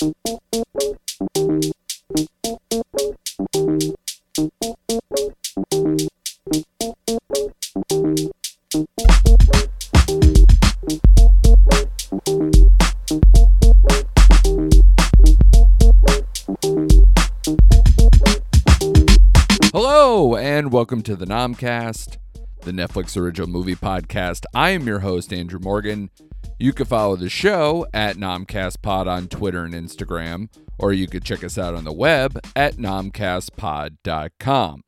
Hello, and welcome to the Nomcast, the Netflix original movie podcast. I am your host, Andrew Morgan. You can follow the show at NomcastPod on Twitter and Instagram, or you could check us out on the web at nomcastpod.com.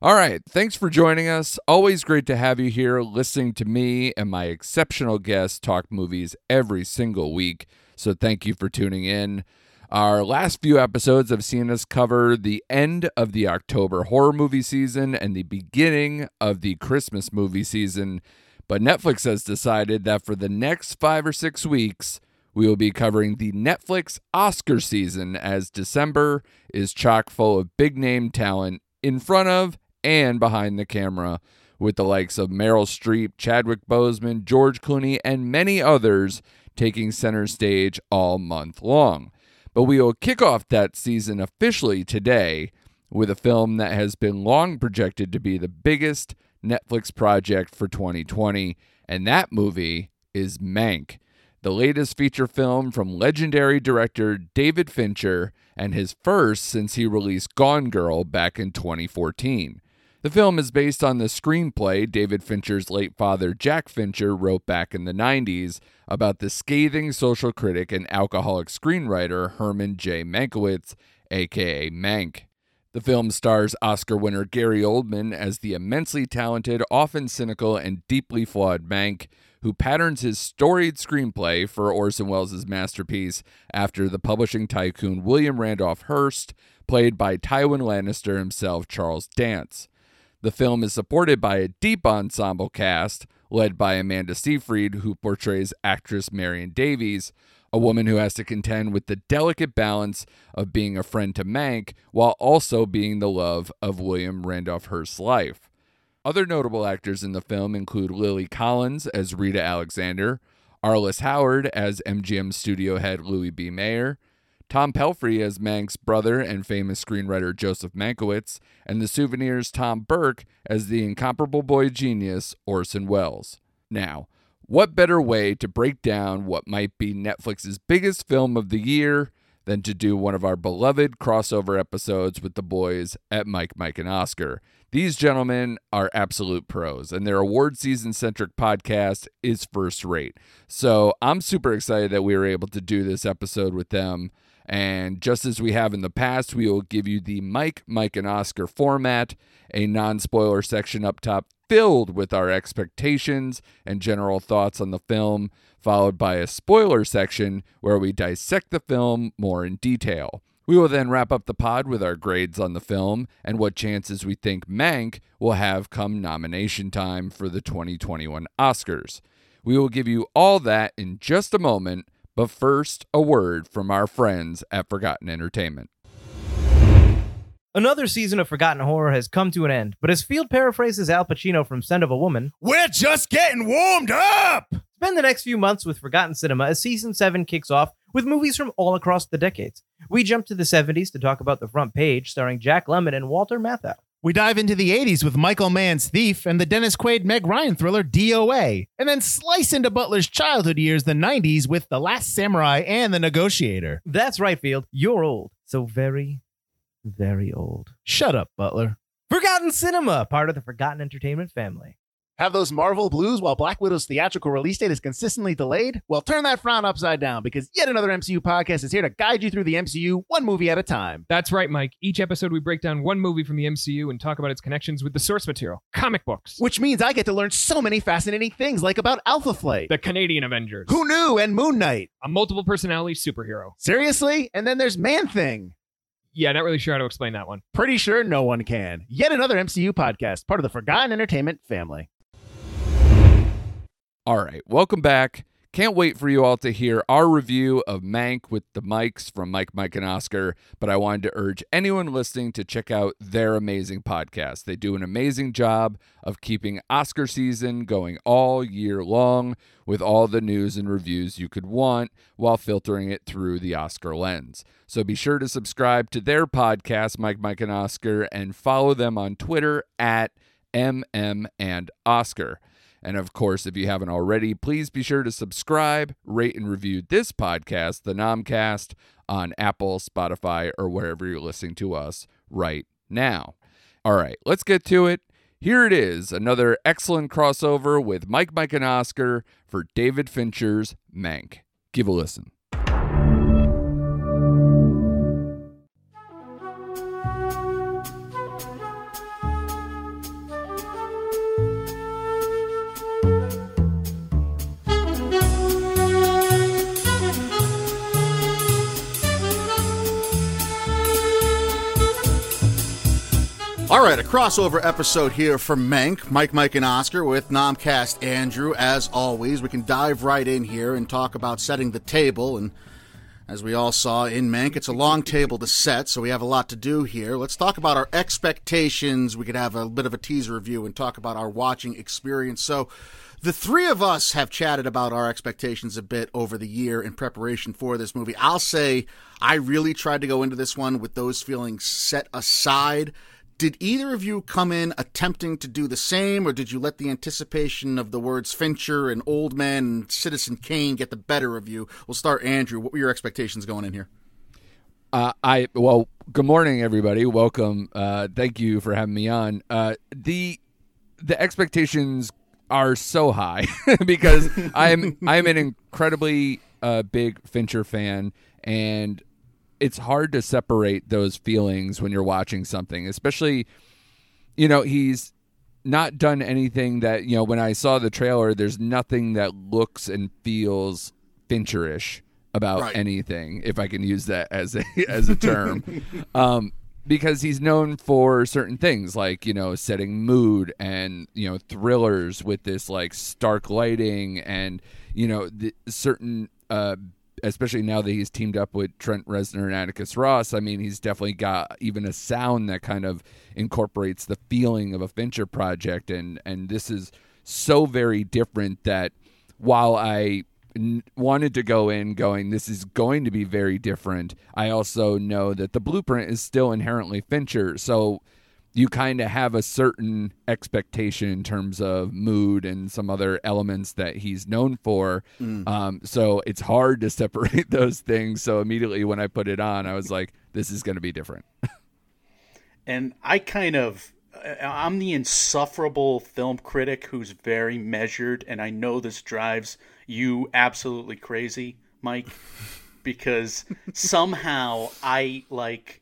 All right, thanks for joining us. Always great to have you here listening to me and my exceptional guests talk movies every single week. So thank you for tuning in. Our last few episodes have seen us cover the end of the October horror movie season and the beginning of the Christmas movie season. But Netflix has decided that for the next five or six weeks, we will be covering the Netflix Oscar season as December is chock full of big name talent in front of and behind the camera, with the likes of Meryl Streep, Chadwick Boseman, George Clooney, and many others taking center stage all month long. But we will kick off that season officially today with a film that has been long projected to be the biggest Netflix project for 2020, and that movie is Mank, the latest feature film from legendary director David Fincher and his first since he released Gone Girl back in 2014. The film is based on the screenplay David Fincher's late father Jack Fincher wrote back in the 90s about the scathing social critic and alcoholic screenwriter Herman J. Mankiewicz, aka Mank. The film stars Oscar winner Gary Oldman as the immensely talented, often cynical, and deeply flawed Mank, who patterns his storied screenplay for Orson Welles' masterpiece after the publishing tycoon William Randolph Hearst, played by Tywin Lannister himself, Charles Dance. The film is supported by a deep ensemble cast led by Amanda Seyfried, who portrays actress Marion Davies, a woman who has to contend with the delicate balance of being a friend to Mank while also being the love of William Randolph Hearst's life. Other notable actors in the film include Lily Collins as Rita Alexander, Arliss Howard as MGM studio head Louis B. Mayer, Tom Pelphrey as Mank's brother and famous screenwriter Joseph Mankiewicz, and the Souvenirs Tom Burke as the incomparable boy genius Orson Welles. Now, what better way to break down what might be Netflix's biggest film of the year than to do one of our beloved crossover episodes with the boys at Mike, Mike, and Oscar? These gentlemen are absolute pros, and their award season centric podcast is first rate. So I'm super excited that we were able to do this episode with them. And just as we have in the past, we will give you the Mike, Mike, and Oscar format, a non spoiler section up top filled with our expectations and general thoughts on the film, followed by a spoiler section where we dissect the film more in detail. We will then wrap up the pod with our grades on the film and what chances we think Mank will have come nomination time for the 2021 Oscars. We will give you all that in just a moment, but first, a word from our friends at Forgotten Entertainment. Another season of Forgotten Horror has come to an end, but as Field paraphrases Al Pacino from Scent of a Woman, We're just getting warmed up! spend the next few months with Forgotten Cinema as season 7 kicks off with movies from all across the decades. We jump to the 70s to talk about The Front Page, starring Jack Lemmon and Walter Matthau. We dive into the 80s with Michael Mann's Thief and the Dennis Quaid Meg Ryan thriller DOA, and then slice into Butler's childhood years, the 90s, with The Last Samurai and The Negotiator. That's right, Field. You're old. So very, very old. Shut up, Butler. Forgotten Cinema, part of the Forgotten Entertainment family. Have those Marvel blues while Black Widow's theatrical release date is consistently delayed? Well, turn that frown upside down because yet another MCU podcast is here to guide you through the MCU one movie at a time. That's right, Mike. Each episode, we break down one movie from the MCU and talk about its connections with the source material, comic books, Which means I get to learn so many fascinating things, like about Alpha Flight. the Canadian Avengers, Who knew? And Moon Knight. a multiple personality superhero. Seriously? And then there's Man Thing. Yeah, not really sure how to explain that one. Pretty sure no one can. Yet another MCU podcast, part of the Forgotten Entertainment family. All right, welcome back. Can't wait for you all to hear our review of Mank with the mics from Mike, Mike, and Oscar. But I wanted to urge anyone listening to check out their amazing podcast. They do an amazing job of keeping Oscar season going all year long with all the news and reviews you could want while filtering it through the Oscar lens. So be sure to subscribe to their podcast, Mike, Mike, and Oscar, and follow them on Twitter at MM and Oscar. And of course, if you haven't already, please be sure to subscribe, rate, and review this podcast, the Nomcast, on Apple, Spotify, or wherever you're listening to us right now. All right, let's get to it. Here it is, another excellent crossover with Mike, Mike, and Oscar for David Fincher's Mank. Give a listen. All right, a crossover episode here from Mank, Mike, Mike, and Oscar with Nomcast Andrew. As always, we can dive right in here and talk about setting the table. And as we all saw in Mank, it's a long table to set, so we have a lot to do here. Let's talk about our expectations. We could have a bit of a teaser review and talk about our watching experience. So, the three of us have chatted about our expectations a bit over the year in preparation for this movie. I'll say I really tried to go into this one with those feelings set aside. Did either of you come in attempting to do the same, or did you let the anticipation of the words Fincher and Oldman and Citizen Kane get the better of you? We'll start, Andrew. What were your expectations going in here? Uh, I well, good morning, everybody. Welcome. Uh, thank you for having me on. Uh, the the expectations are so high because I'm I'm an incredibly uh, big Fincher fan, and it's hard to separate those feelings when you're watching something, especially you know, he's not done anything that, you know, when I saw the trailer, there's nothing that looks and feels Fincherish about Right. anything, if I can use that as a as a term. um because he's known for certain things like you know setting mood and you know thrillers with this like stark lighting and you know the certain uh especially now that he's teamed up with Trent Reznor and Atticus Ross I mean he's definitely got even a sound that kind of incorporates the feeling of a Fincher project. And and this is so very different that while I n- wanted to go in going this is going to be very different i also know that the blueprint is still inherently fincher. So you kind of have a certain expectation in terms of mood and some other elements that he's known for. Um, so it's hard to separate those things. So immediately when i put it on i was like this is going to be different. And I kind of I'm the insufferable film critic who's very measured and I know this drives you absolutely crazy, Mike, because somehow I like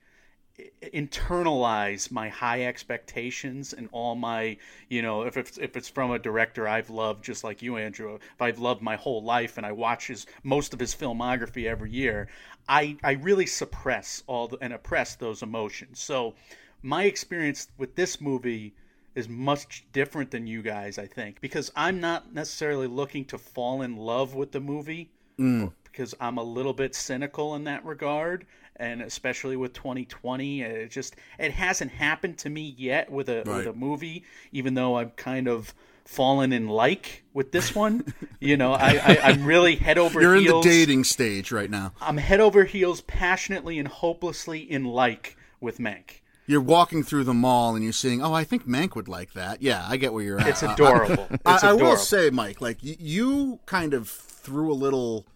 internalize my high expectations and all my you know if it's if it's from a director I've loved just like you Andrew if I've loved my whole life and I watch his most of his filmography every year I I really suppress all the, and oppress those emotions. So my experience with this movie is much different than you guys I think because I'm not necessarily looking to fall in love with the movie mm. because I'm a little bit cynical in that regard, and especially with 2020, it just it hasn't happened to me yet with a with a movie. Even though I'm kind of fallen in like with this one, you know, I, I I'm really head over heels. You're in the heels. dating stage right now. I'm head over heels, passionately and hopelessly in like with Mank. You're walking through the mall and you're seeing, oh, I think Mank would like that. Yeah, I get where you're at. It's Uh, adorable. It's I, I adorable. will say, Mike, like you kind of threw a little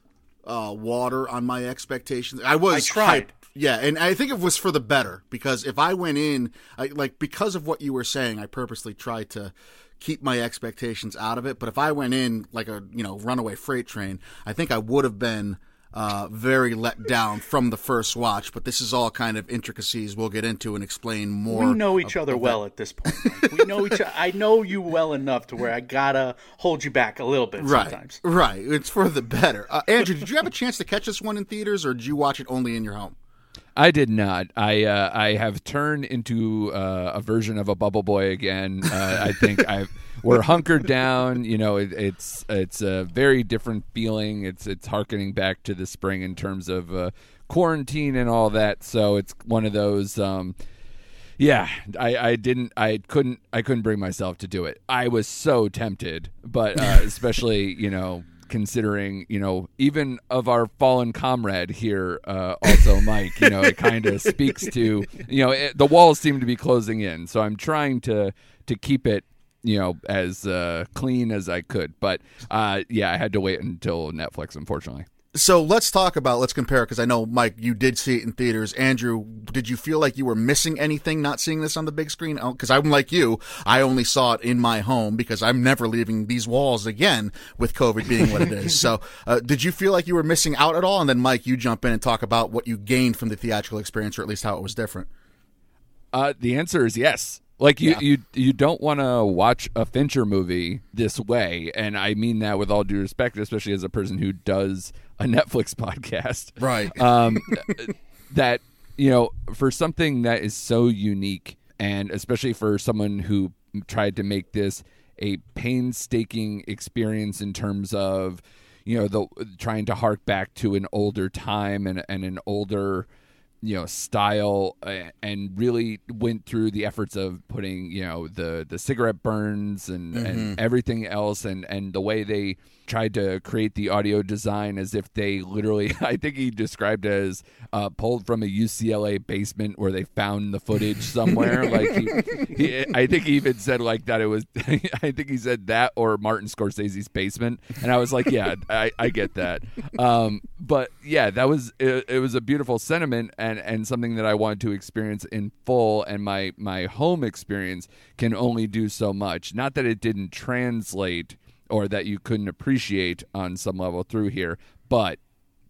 uh, water on my expectations. I was I tried. hyped. Yeah, and I think it was for the better because if I went in, I, like because of what you were saying, I purposely tried to keep my expectations out of it. But if I went in like a you know runaway freight train, I think I would have been uh, very let down from the first watch. But this is all kind of intricacies we'll get into and explain more. we know each of- other of well at this point. We know each. other. I know you well enough to where I gotta hold you back a little bit Right, sometimes. right. It's for the better. Uh, Andrew, did you have a chance to catch this one in theaters, or did you watch it only in your home? I did not. I uh, I have turned into uh, a version of a bubble boy again. Uh, I think I we're hunkered down. You know, it, it's it's a very different feeling. It's it's harkening back to the spring in terms of uh, quarantine and all that. So it's one of those. Um, yeah, I, I didn't, I couldn't, I couldn't bring myself to do it. I was so tempted, but uh, especially you know considering you know even of our fallen comrade here uh, also mike you know it kind of speaks to you know it, the walls seem to be closing in. So i'm trying to to keep it you know as uh, clean as i could. But uh, yeah i had to wait until netflix unfortunately So let's talk about let's compare because I know Mike, you did see it in theaters. Andrew, did you feel like you were missing anything not seeing this on the big screen? Because I'm like you, I only saw it in my home because I'm never leaving these walls again with COVID being what it is. so, uh, did you feel like you were missing out at all? And then Mike, you jump in and talk about what you gained from the theatrical experience, or at least how it was different. Uh, the answer is yes. Like you, you, you don't want to watch a Fincher movie this way, and I mean that with all due respect, especially as a person who does a Netflix podcast. Right. Um, that you know, for something that is so unique, and especially for someone who tried to make this a painstaking experience in terms of, you know, the trying to hark back to an older time and and an older you know style and really went through the efforts of putting you know the the cigarette burns and and everything else and and the way they tried to create the audio design as if they literally i think he described it as uh, pulled from a ucla basement where they found the footage somewhere. Like he, he, i think he even said like that it was i think he said that or martin scorsese's basement. And i was like yeah i, I get that. Um, but yeah that was it, it was a beautiful sentiment and and something that i wanted to experience in full. And my my home experience can only do so much. Not that it didn't translate or that you couldn't appreciate on some level through here but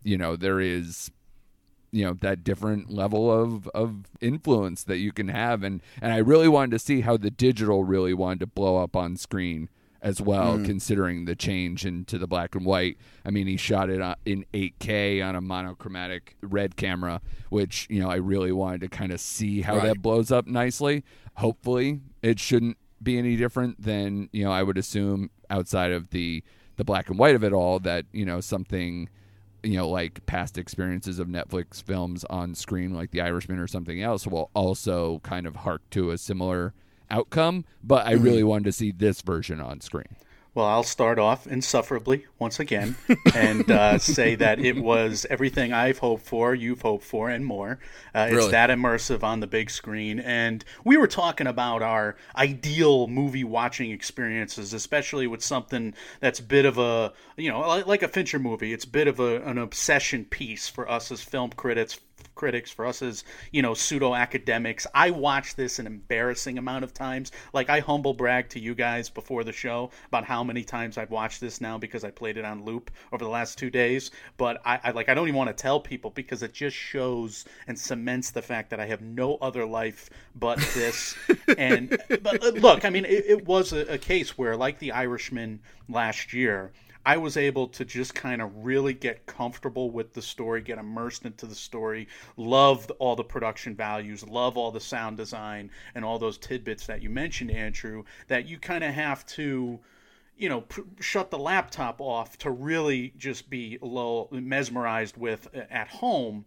you know there is you know that different level of of influence that you can have. And and I really wanted to see how the digital really wanted to blow up on screen as well mm. considering the change into the black and white. I mean he shot it uh, in 8K on a monochromatic red camera which you know I really wanted to kind of see how Right. that blows up nicely. Hopefully it shouldn't be any different than you know I would assume outside of the the black and white of it all that you know something you know like past experiences of Netflix films on screen like The Irishman or something else will also kind of hark to a similar outcome. But I really mm-hmm. wanted to see this version on screen Well, I'll start off insufferably once again and uh, say that it was everything I've hoped for, you've hoped for, and more. Uh, it's Really? that immersive on the big screen. And we were talking about our ideal movie watching experiences, especially with something that's a bit of a, you know, like, like a Fincher movie. It's a bit of a, an obsession piece for us as film critics critics for us as you know pseudo academics i watched this an embarrassing amount of times. Like i humble brag to you guys before the show about how many times i've watched this now because i played it on loop over the last two days. But i, I like i don't even want to tell people because it just shows and cements the fact that i have no other life but this. And but uh, look i mean it, it was a, a case where like the irishman last year I was able to just kind of really get comfortable with the story, get immersed into the story, love all the production values, love all the sound design, and all those tidbits that you mentioned, Andrew, that you kind of have to you know, pr- shut the laptop off to really just be low mesmerized with uh, at home.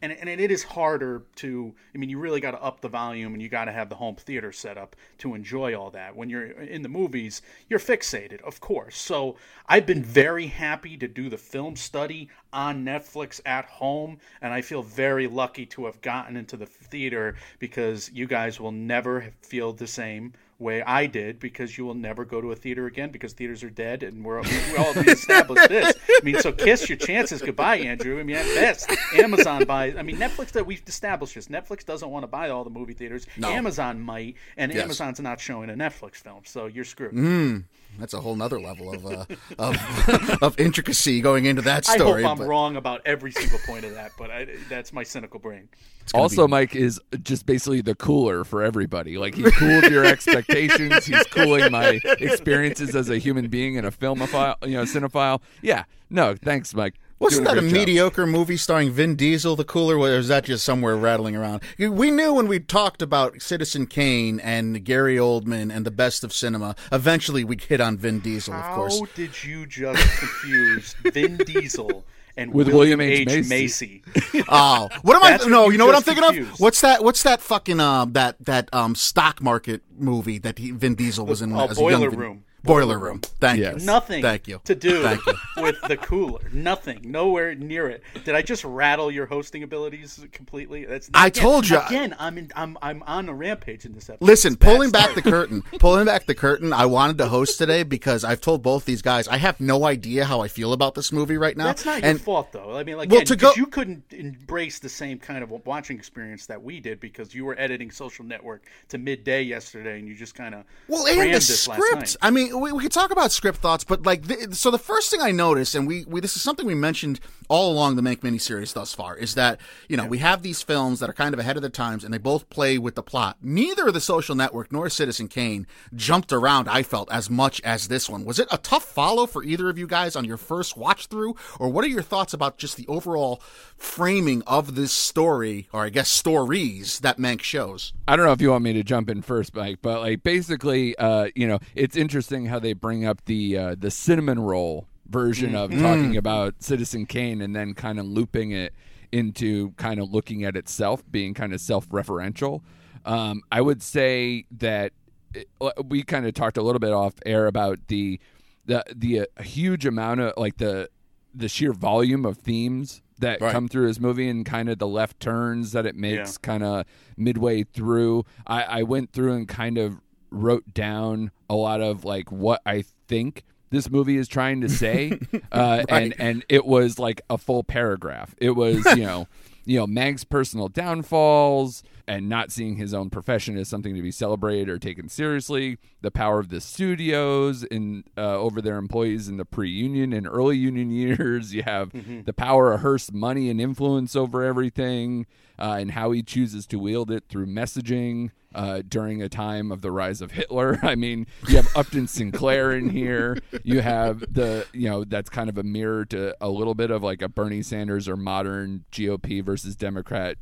And, and it is harder to, I mean, you really got to up the volume and you got to have the home theater set up to enjoy all that. When you're in the movies, you're fixated, of course. So I've been very happy to do the film study on Netflix at home. And I feel very lucky to have gotten into the theater because you guys will never feel the same way I did because you will never go to a theater again because theaters are dead and we're we all established this. I mean, so kiss your chances goodbye, Andrew. I mean, at best, Amazon buys. I mean, Netflix that we've established this. Netflix doesn't want to buy all the movie theaters. No. Amazon might, and Yes. Amazon's not showing a Netflix film, so you're screwed. Hmm. That's a whole nother level of uh, of, of intricacy going into that story. I hope I'm but wrong about every single point of that, but I, that's my cynical brain. also be- Mike is just basically the cooler for everybody like he cooled your expectations he's cooling my experiences as a human being and a filmophile you know cinephile yeah no thanks Mike Wasn't that a great job. mediocre movie starring Vin Diesel, the cooler, or is that just somewhere rattling around? We knew when we talked about Citizen Kane and Gary Oldman and the best of cinema, eventually we'd hit on Vin Diesel, of course. How did you just confuse Vin Diesel and With William, William H. H. Macy. Macy? Oh, what am That's I? No, you you know what I'm just thinking of? What's that? What's that fucking uh, that that um stock market movie that he, Vin Diesel was in? Oh, as a young Boiler Vin- Room. Boiler Room. Thank Yes. you. Nothing Thank you. to do Thank you. with the cooler. Nothing. Nowhere near it. Did I just rattle your hosting abilities completely? That's I again- told you. again. I'm in, I'm I'm on a rampage in this episode. Listen, It's pulling back the curtain, pulling back the curtain. I wanted to host today because I've told both these guys I have no idea how I feel about this movie right now. That's not your and fault, though. I mean, like, Well, again, to go- you couldn't embrace the same kind of watching experience that we did because you were editing Social Network to midday yesterday, and you just kind of Well, and the script. I mean, we, we could talk about script thoughts, but like, the, so the first thing I noticed, and we, we this is something we mentioned all along the Mank miniseries thus far, is that you know we have these films that are kind of ahead of their times, and they both play with the plot. Neither the Social Network nor Citizen Kane jumped around. I felt as much as this one. Was it a tough follow for either of you guys on your first watch through, or what are your thoughts about just the overall framing of this story, or I guess stories that Mank shows? I don't know if you want me to jump in first, Mike, but like basically, uh, you know, it's interesting how they bring up the uh, the cinnamon roll version of talking about Citizen Kane and then kind of looping it into kind of looking at itself, being kind of self-referential. Um, I would say that it, we kind of talked a little bit off air about the the the uh, huge amount of like the the sheer volume of themes that Right. come through his movie and kind of the left turns that it makes Yeah. kind of midway through. I, I went through and kind of wrote down a lot of like what I think this movie is trying to say, uh, and and it was like a full paragraph. It was you know. You know, Mank's personal downfalls and not seeing his own profession as something to be celebrated or taken seriously. The power of the studios in uh, over their employees in the pre-union and early union years. You have the power of Hearst's money and influence over everything, uh, and how he chooses to wield it through messaging uh, during a time of the rise of Hitler. I mean, you have Upton Sinclair in here. You have the you know that's kind of a mirror to a little bit of like a Bernie Sanders or modern GOP versus Democrat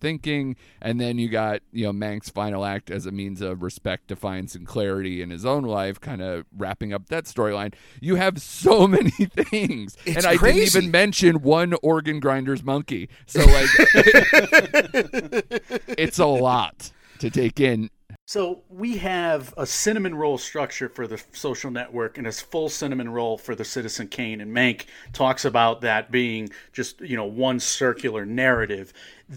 thinking and then you got you know Mank's final act as a means of respect defiance and clarity in his own life kind of wrapping up that storyline. You have so many things. It's and i crazy. didn't even mention one organ grinder's monkey. So like it's a lot to take in So we have a cinnamon roll structure for the social network and a full cinnamon roll for the Citizen Kane. And Mank talks about that being just you know one circular narrative.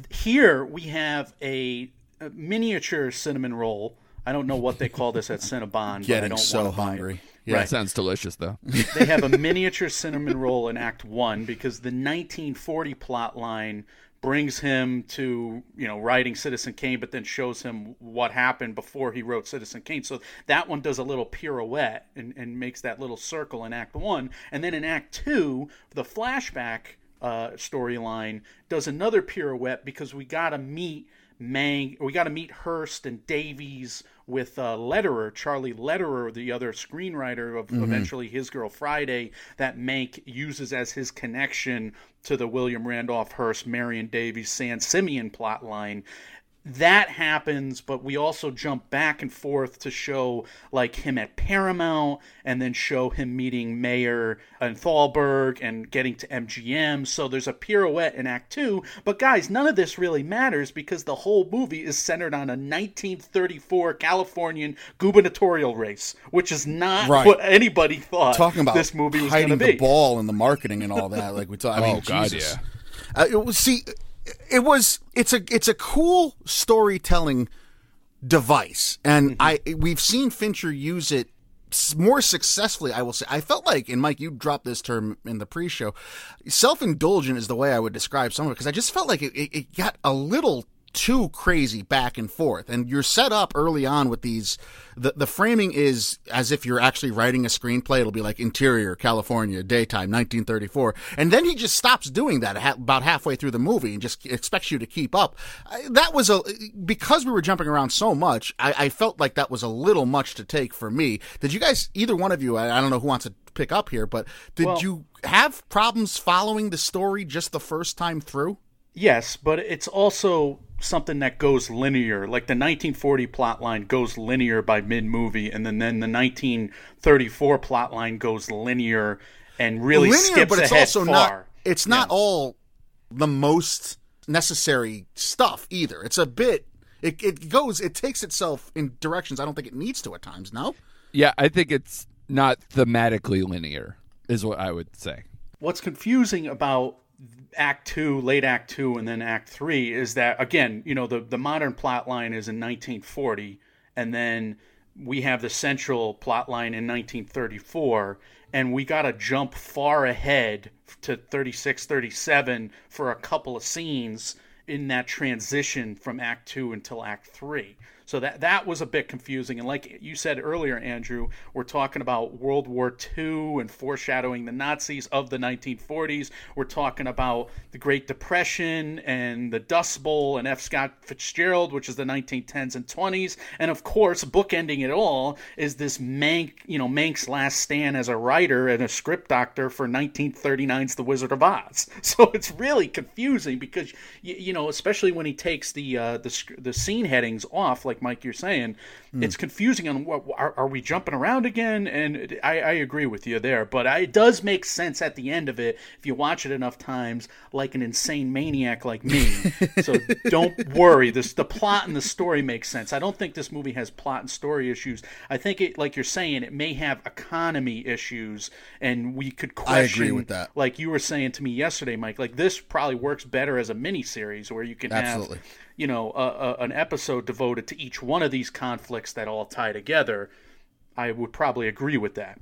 Here we have a, a miniature cinnamon roll. I don't know what they call this at Cinnabon. but I Getting don't so wanna buy it. hungry. Right. that sounds delicious though they have a miniature cinnamon roll in Act One because the 1940 plot line brings him to you know writing Citizen Kane, but then shows him what happened before he wrote Citizen Kane. So that one does a little pirouette and, and makes that little circle in Act One, and then in Act Two, the flashback uh, storyline does another pirouette because we got to meet. Mank, we got to meet Hearst and Davies with uh, Lederer, Charlie Lederer, the other screenwriter of eventually His Girl Friday, that Mank uses as his connection to the William Randolph Hearst, Marion Davies, San Simeon plot line. That happens, but we also jump back and forth to show like him at Paramount and then show him meeting Mayer and Thalberg and getting to MGM. So there's a pirouette in Act Two. But guys, none of this really matters because the whole movie is centered on a 1934 Californian gubernatorial race, which is not Right. what anybody thought talking about this movie was going hiding to be. the ball in the marketing and all that. Like we talk. I mean, Oh, God, Jesus. Uh, it was, see, it was it's a it's a cool storytelling device, and mm-hmm. I we've seen Fincher use it more successfully. I will say. I felt like, and Mike, you dropped this term in the pre-show. Self-indulgent is the way I would describe some of it because I just felt like it, it, it got a little too crazy back and forth. And you're set up early on with these. The the framing is as if you're actually writing a screenplay. It'll be like interior California, daytime, 1934, and then he just stops doing that about halfway through the movie and just expects you to keep up. That was a because we were jumping around so much. I, I felt like that was a little much to take for me. Did you guys? Either one of you? I, I don't know who wants to pick up here, but did Well- you have problems following the story just the first time through? Yes, but it's also something that goes linear. Like the 1940 plot line goes linear by mid movie, and then, then the 1934 plot line goes linear and really linear, skips but it's ahead also far. not. It's not all the most necessary stuff either. It's a bit. It it goes. It takes itself in directions I don't think it needs to at times. No. Yeah, I think it's not thematically linear, is what I would say. What's confusing about Act Two, late Act Two, and then Act Three is that again, you know, the the modern plot line is in 1940, and then we have the central plot line in 1934, and we got to jump far ahead to 36, 37 for a couple of scenes in that transition from Act Two until Act Three. So that that was a bit confusing. And like you said earlier, Andrew, we're talking about World War II and foreshadowing the Nazis of the 1940s. We're talking about the Great Depression and the Dust Bowl and F. Scott Fitzgerald, which is the 1910s and 20s. And of course, bookending it all is this Mank, you know, Mank's last stand as a writer and a script doctor for 1939's The Wizard of Oz. So it's really confusing because you, you know, especially when he takes the uh, the the scene headings off, like Mike, you're saying, Hmm. it's confusing on what are, are we jumping around again? And I, I agree with you there, but I, it does make sense at the end of it if you watch it enough times, like an insane maniac like me. so don't worry, this the plot and the story makes sense. I don't think this movie has plot and story issues. I think it, like you're saying, it may have economy issues, and we could question. I agree with that. Like you were saying to me yesterday, Mike. Like this probably works better as a mini series where you can Absolutely. have, you know, a, a, an episode devoted to each one of these conflicts that all tie together. I would probably agree with that.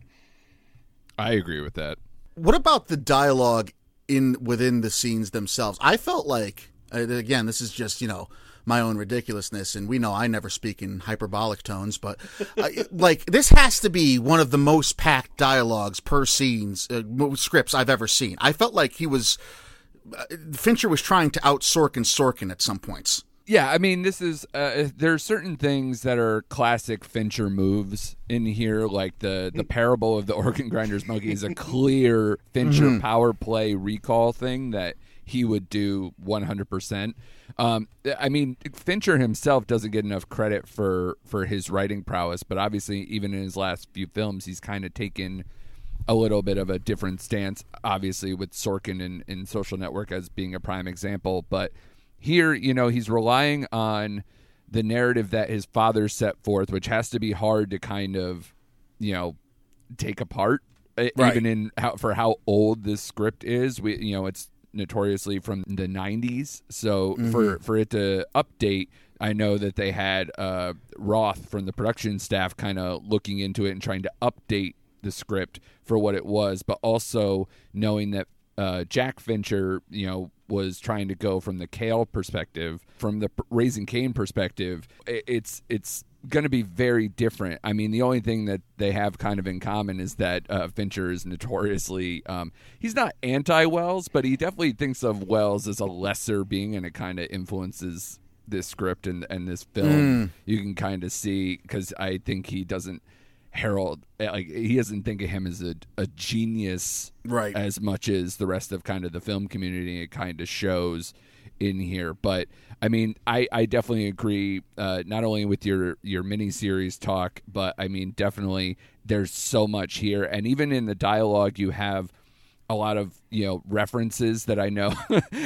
I agree with that. What about the dialogue in within the scenes themselves? I felt like again, this is just you know my own ridiculousness, and we know I never speak in hyperbolic tones, but uh, like this has to be one of the most packed dialogues per scenes uh, scripts I've ever seen. I felt like he was uh, Fincher was trying to out Sorkin Sorkin at some points. Yeah, I mean, this is uh, there are certain things that are classic Fincher moves in here, like the the parable of the organ grinder's monkey is a clear Fincher power play recall thing that he would do 100%. Um, I mean, Fincher himself doesn't get enough credit for for his writing prowess, but obviously, even in his last few films, he's kind of taken a little bit of a different stance, obviously, with Sorkin and, and Social Network as being a prime example. But here, you know, he's relying on the narrative that his father set forth, which has to be hard to kind of, you know, take apart, Right. even in how for how old this script is. We, you know, it's notoriously from the 90s, so for for it to update. I know that they had uh, Roth from the production staff kind of looking into it and trying to update the script for what it was, but also knowing that uh, Jack Fincher, you know, was trying to go from the Kael perspective, from the Raising Kane perspective. It's it's going to be very different. I mean, the only thing that they have kind of in common is that uh, Fincher is notoriously um, he's not anti Welles, but he definitely thinks of Welles as a lesser being, and it kind of influences this script and and this film. You can kind of see because I think he doesn't herald like he doesn't think of him as a, a genius Right. as much as the rest of kind of the film community it kind of shows in here but i mean i i definitely agree uh not only with your your mini series talk but i mean definitely there's so much here and even in the dialogue you have a lot of you know references that I know.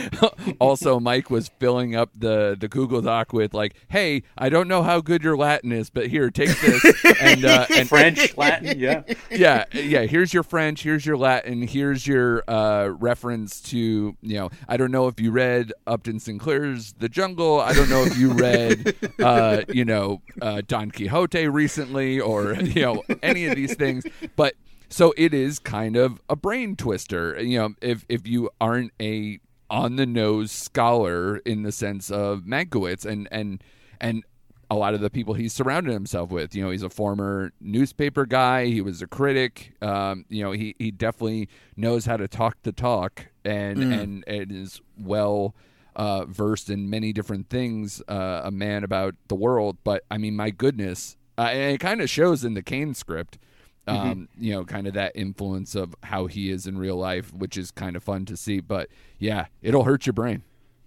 also, Mike was filling up the the Google Doc with like, "Hey, I don't know how good your Latin is, but here, take this." and uh, and French, Latin, yeah. yeah, yeah. Here's your French. Here's your Latin. Here's your uh, reference to you know. I don't know if you read Upton Sinclair's The Jungle. I don't know if you read uh, you know uh, Don Quixote recently or you know any of these things, but. So it is kind of a brain twister. You know, if if you aren't a on the nose scholar in the sense of Mankiewicz and and and a lot of the people he's surrounded himself with. You know, he's a former newspaper guy. He was a critic. Um, you know, he he definitely knows how to talk the talk and and, and is well uh, versed in many different things. Uh, a man about the world, but I mean, my goodness, uh, it kind of shows in the Kane script. Um, You know, kind of that influence of how he is in real life, which is kind of fun to see. But yeah, it'll hurt your brain.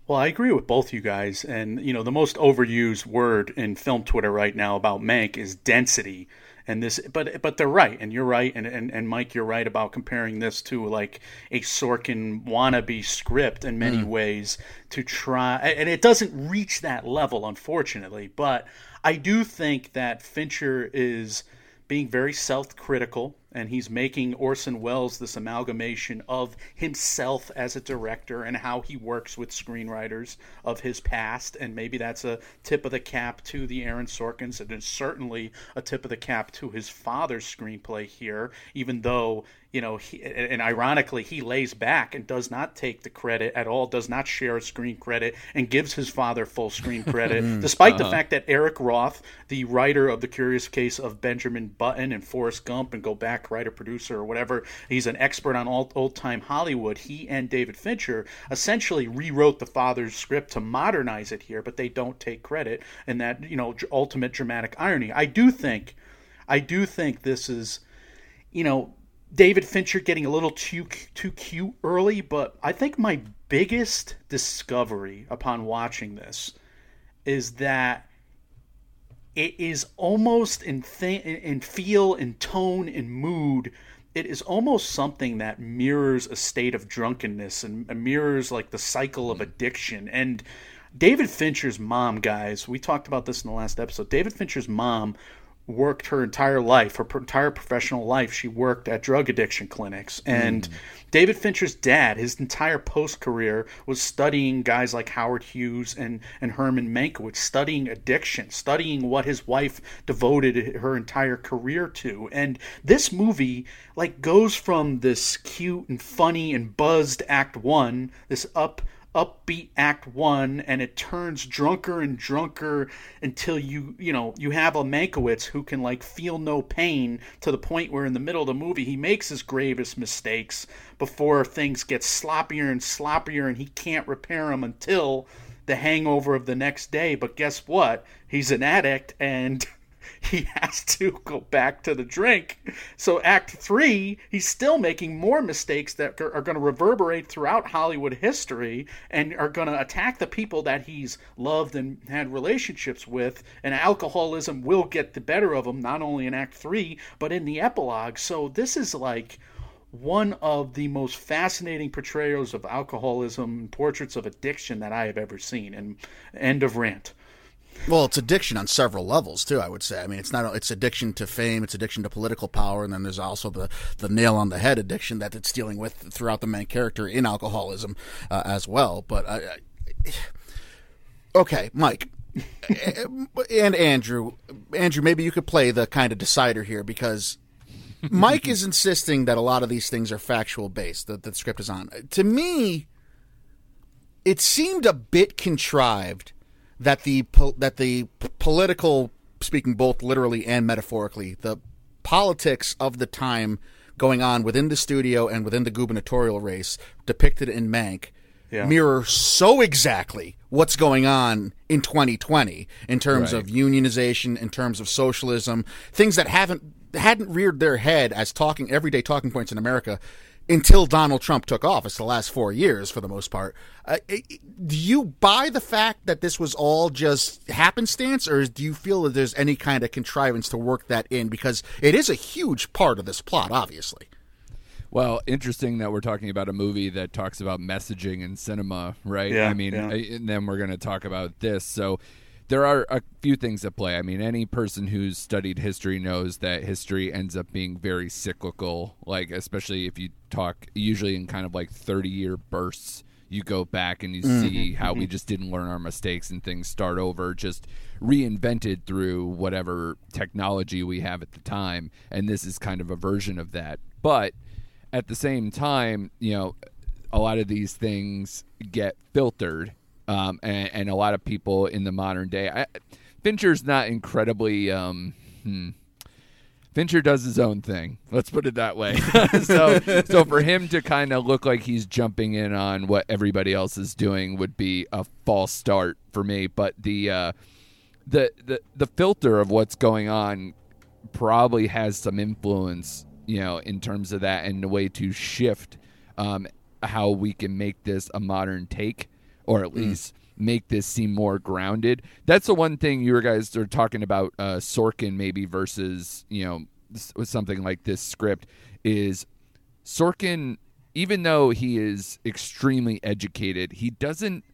Well, I agree with both you guys. And, you know, the most overused word in film Twitter right now about Mank is density. And this, but but they're right, and you're right, and, and, and Mike, you're right about comparing this to like a Sorkin wannabe script in many ways to try, and it doesn't reach that level, unfortunately. But I do think that Fincher is being very self-critical and he's making Orson Welles this amalgamation of himself as a director and how he works with screenwriters of his past. And maybe that's a tip of the cap to the Aaron Sorkins. And it's certainly a tip of the cap to his father's screenplay here even though you know, he, and ironically, he lays back and does not take the credit at all, does not share a screen credit, and gives his father full screen credit, despite the uh-huh. fact that Eric Roth, the writer of The Curious Case of Benjamin Button and Forrest Gump, and go back, writer, producer, or whatever, he's an expert on old time Hollywood. He and David Fincher essentially rewrote the father's script to modernize it here, but they don't take credit, and that, you know, ultimate dramatic irony. I do think, I do think this is, you know, David Fincher getting a little too too cute early, but I think my biggest discovery upon watching this is that it is almost in th- in feel, and tone, and mood. It is almost something that mirrors a state of drunkenness and mirrors like the cycle of addiction. And David Fincher's mom, guys, we talked about this in the last episode. David Fincher's mom worked her entire life, her entire professional life, she worked at drug addiction clinics. And mm. David Fincher's dad, his entire post career was studying guys like Howard Hughes and, and Herman Mankiewicz, studying addiction, studying what his wife devoted her entire career to. And this movie, like, goes from this cute and funny and buzzed act one, this up upbeat act one and it turns drunker and drunker until you you know you have a Mankiewicz who can like feel no pain to the point where in the middle of the movie he makes his gravest mistakes before things get sloppier and sloppier and he can't repair them until the hangover of the next day. But guess what? He's an addict and he has to go back to the drink. So, Act Three, he's still making more mistakes that are going to reverberate throughout Hollywood history and are going to attack the people that he's loved and had relationships with. And alcoholism will get the better of him, not only in Act Three, but in the epilogue. So, this is like one of the most fascinating portrayals of alcoholism and portraits of addiction that I have ever seen. And end of rant. Well, it's addiction on several levels too. I would say. I mean, it's not. It's addiction to fame. It's addiction to political power, and then there's also the the nail on the head addiction that it's dealing with throughout the main character in alcoholism uh, as well. But I, I, okay, Mike. and Andrew, Andrew, maybe you could play the kind of decider here because Mike is insisting that a lot of these things are factual based that the script is on. To me, it seemed a bit contrived that the po- that the p- political speaking both literally and metaphorically the politics of the time going on within the studio and within the gubernatorial race depicted in Mank Yeah. mirror so exactly what's going on in 2020 in terms Right. of unionization in terms of socialism things that haven't hadn't reared their head as talking everyday talking points in America until Donald Trump took office the last 4 years for the most part uh, i- i- do you buy the fact that this was all just happenstance or do you feel that there's any kind of contrivance to work that in because it is a huge part of this plot obviously Well, interesting that we're talking about a movie that talks about messaging in cinema, right? Yeah, I mean, yeah. I- and then we're going to talk about this. So there are a few things at play. I mean, any person who's studied history knows that history ends up being very cyclical, like especially if you talk usually in kind of like 30-year bursts. You go back and you see mm-hmm, how we mm-hmm. just didn't learn our mistakes and things start over, just reinvented through whatever technology we have at the time. And this is kind of a version of that. But at the same time, you know, a lot of these things get filtered, um, and, and a lot of people in the modern day. I, Fincher's not incredibly. Um, hmm, Fincher does his own thing. Let's put it that way. so, so for him to kind of look like he's jumping in on what everybody else is doing would be a false start for me. But the uh, the the the filter of what's going on probably has some influence, you know, in terms of that and the way to shift um, how we can make this a modern take, or at least make this seem more grounded. That's the one thing you guys are talking about uh, Sorkin maybe versus you know something like this script is Sorkin. Even though he is extremely educated, he doesn't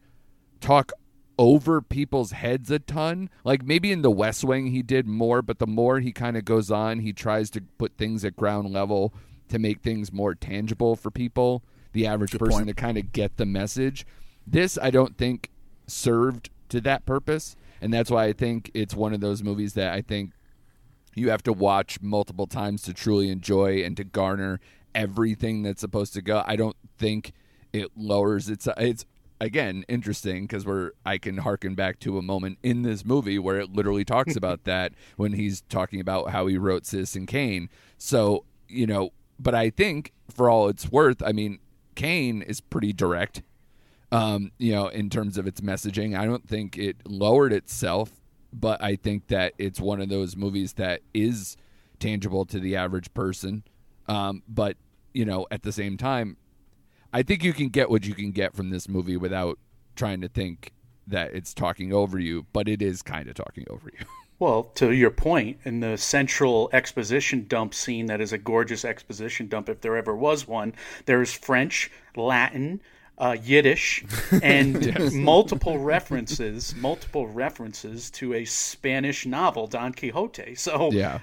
talk over people's heads a ton. Like maybe in the West Wing he did more, but the more he kind of goes on, he tries to put things at ground level to make things more tangible for people, the average person point. to kind of get the message. This I don't think served to that purpose, and that's why I think it's one of those movies that I think you have to watch multiple times to truly enjoy and to garner everything that's supposed to go. I don't think it lowers its it's again interesting because we're I can harken back to a moment in this movie where it literally talks about that when he's talking about how he wrote Citizen Kane. So, you know, but I think for all it's worth, I mean, Kane is pretty direct. Um, you know, in terms of its messaging, I don't think it lowered itself, but I think that it's one of those movies that is tangible to the average person. Um, but you know, at the same time, I think you can get what you can get from this movie without trying to think that it's talking over you, but it is kind of talking over you. Well, to your point, in the central exposition dump scene, that is a gorgeous exposition dump if there ever was one, there's French, Latin, uh, Yiddish, and multiple references, multiple references to a Spanish novel, Don Quixote. So, yeah.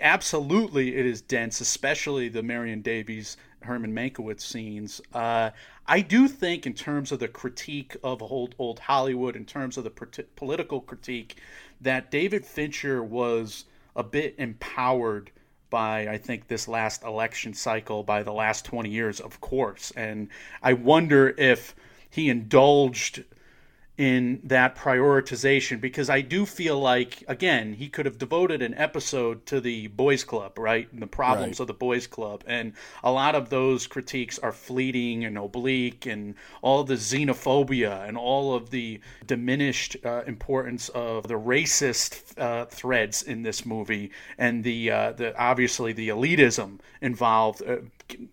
absolutely it is dense especially the marion davies herman mankiewicz scenes uh, i do think in terms of the critique of old, old hollywood in terms of the political critique that david fincher was a bit empowered by i think this last election cycle by the last 20 years of course. And i wonder if he indulged in that prioritization because I do feel like again he could have devoted an episode to the boys club right and the problems Right. of the boys club and a lot of those critiques are fleeting and oblique and all the xenophobia and all of the diminished uh, importance of the racist uh, threads in this movie and the uh, the obviously the elitism involved uh,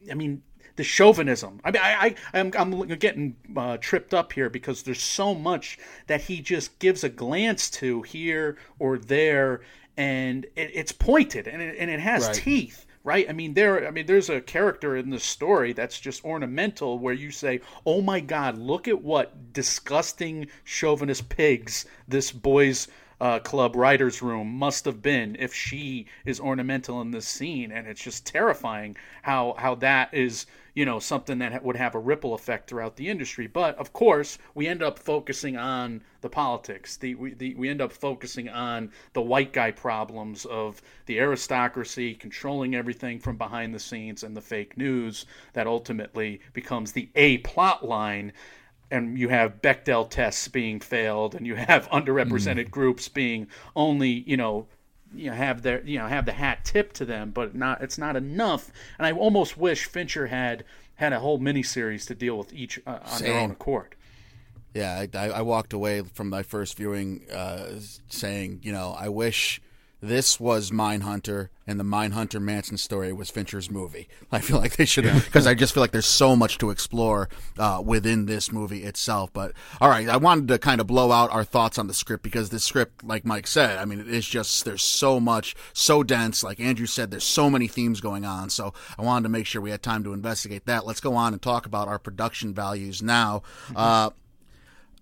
I mean the chauvinism. I mean, I, I I'm, I'm getting uh, tripped up here because there's so much that he just gives a glance to here or there, and it, it's pointed and it, and it has Right. teeth. Right? I mean, there. I mean, there's a character in the story that's just ornamental, where you say, "Oh my God, look at what disgusting chauvinist pigs this boy's uh, club writers room must have been if she is ornamental in this scene and it's just terrifying how how that is you know something that would have a ripple effect throughout the industry. But of course we end up focusing on the politics. The we, the, we end up focusing on the white guy problems of the aristocracy controlling everything from behind the scenes and the fake news that ultimately becomes the a plot line. And you have Bechdel tests being failed, and you have underrepresented mm. groups being only, you know, you know, have their, you know, have the hat tipped to them, but not, it's not enough. And I almost wish Fincher had had a whole mini series to deal with each uh, on their own accord. Yeah, I, I I walked away from my first viewing uh, saying, you know, I wish this was Mindhunter and the Mindhunter Manson story was Fincher's movie. I feel like they should have, because I just feel like there's so much to explore uh, within this movie itself. But all right, I wanted to kind of blow out our thoughts on the script because this script, like Mike said, I mean, it is just, there's so much, so dense. Like Andrew said, there's so many themes going on. So I wanted to make sure we had time to investigate that. Let's go on and talk about our production values now. Uh,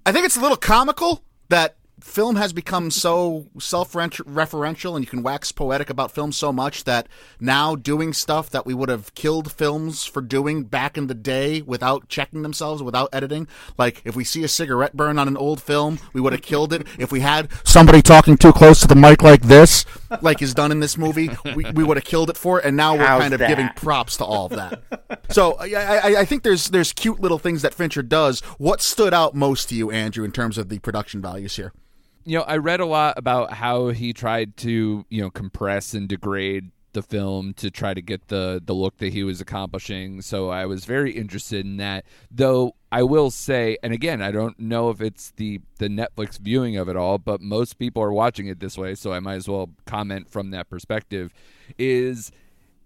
I think it's a little comical that film has become so self-referential and you can wax poetic about film so much that now doing stuff that we would have killed films for doing back in the day without checking themselves without editing like if we see a cigarette burn on an old film we would have killed it. If we had somebody talking too close to the mic like this like is done in this movie we, we would have killed it for it. And now we're How's kind of that? giving props to all of that. So I, I, I think there's there's cute little things that fincher does. What stood out most to you andrew in terms of the production values here you know, I read a lot about how he tried to, you know, compress and degrade the film to try to get the the look that he was accomplishing. So I was very interested in that. Though I will say, and again, I don't know if it's the the Netflix viewing of it all, but most people are watching it this way, so I might as well comment from that perspective. Is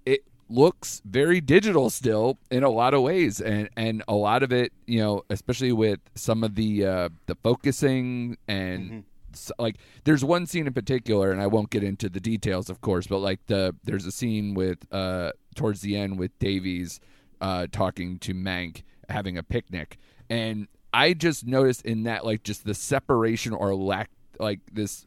it looks very digital still in a lot of ways and and a lot of it you know especially with some of the uh the focusing and s- like there's one scene in particular and I won't get into the details of course but like the there's a scene with uh towards the end with Davies uh talking to Mank having a picnic. And I just noticed in that like just the separation or lack like this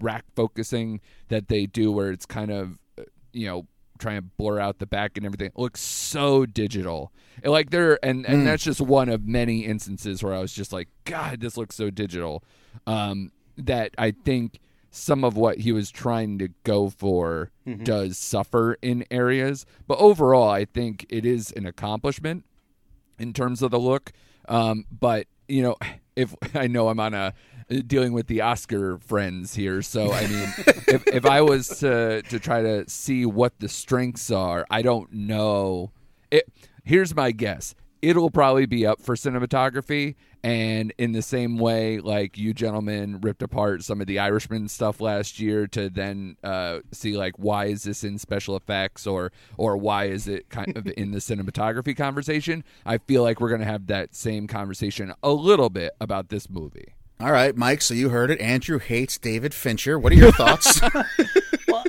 rack focusing that they do where it's kind of uh, you know trying to blur out the back and everything it looks so digital. And, like there and and that's just one of many instances where i was just like god this looks so digital. Um that i think some of what he was trying to go for does suffer in areas but overall i think it is an accomplishment in terms of the look. Um, but you know, if I know I'm on a dealing with the Oscar friends here, so I mean, if if I was to to try to see what the strengths are, I don't know. It here's my guess. It'll probably be up for cinematography, and in the same way, like you gentlemen ripped apart some of the Irishman stuff last year to then uh, see like why is this in special effects or or why is it kind of in the cinematography conversation. I feel like we're gonna have that same conversation a little bit about this movie. All right, Mike. So you heard it. Andrew hates David Fincher. What are your thoughts? well,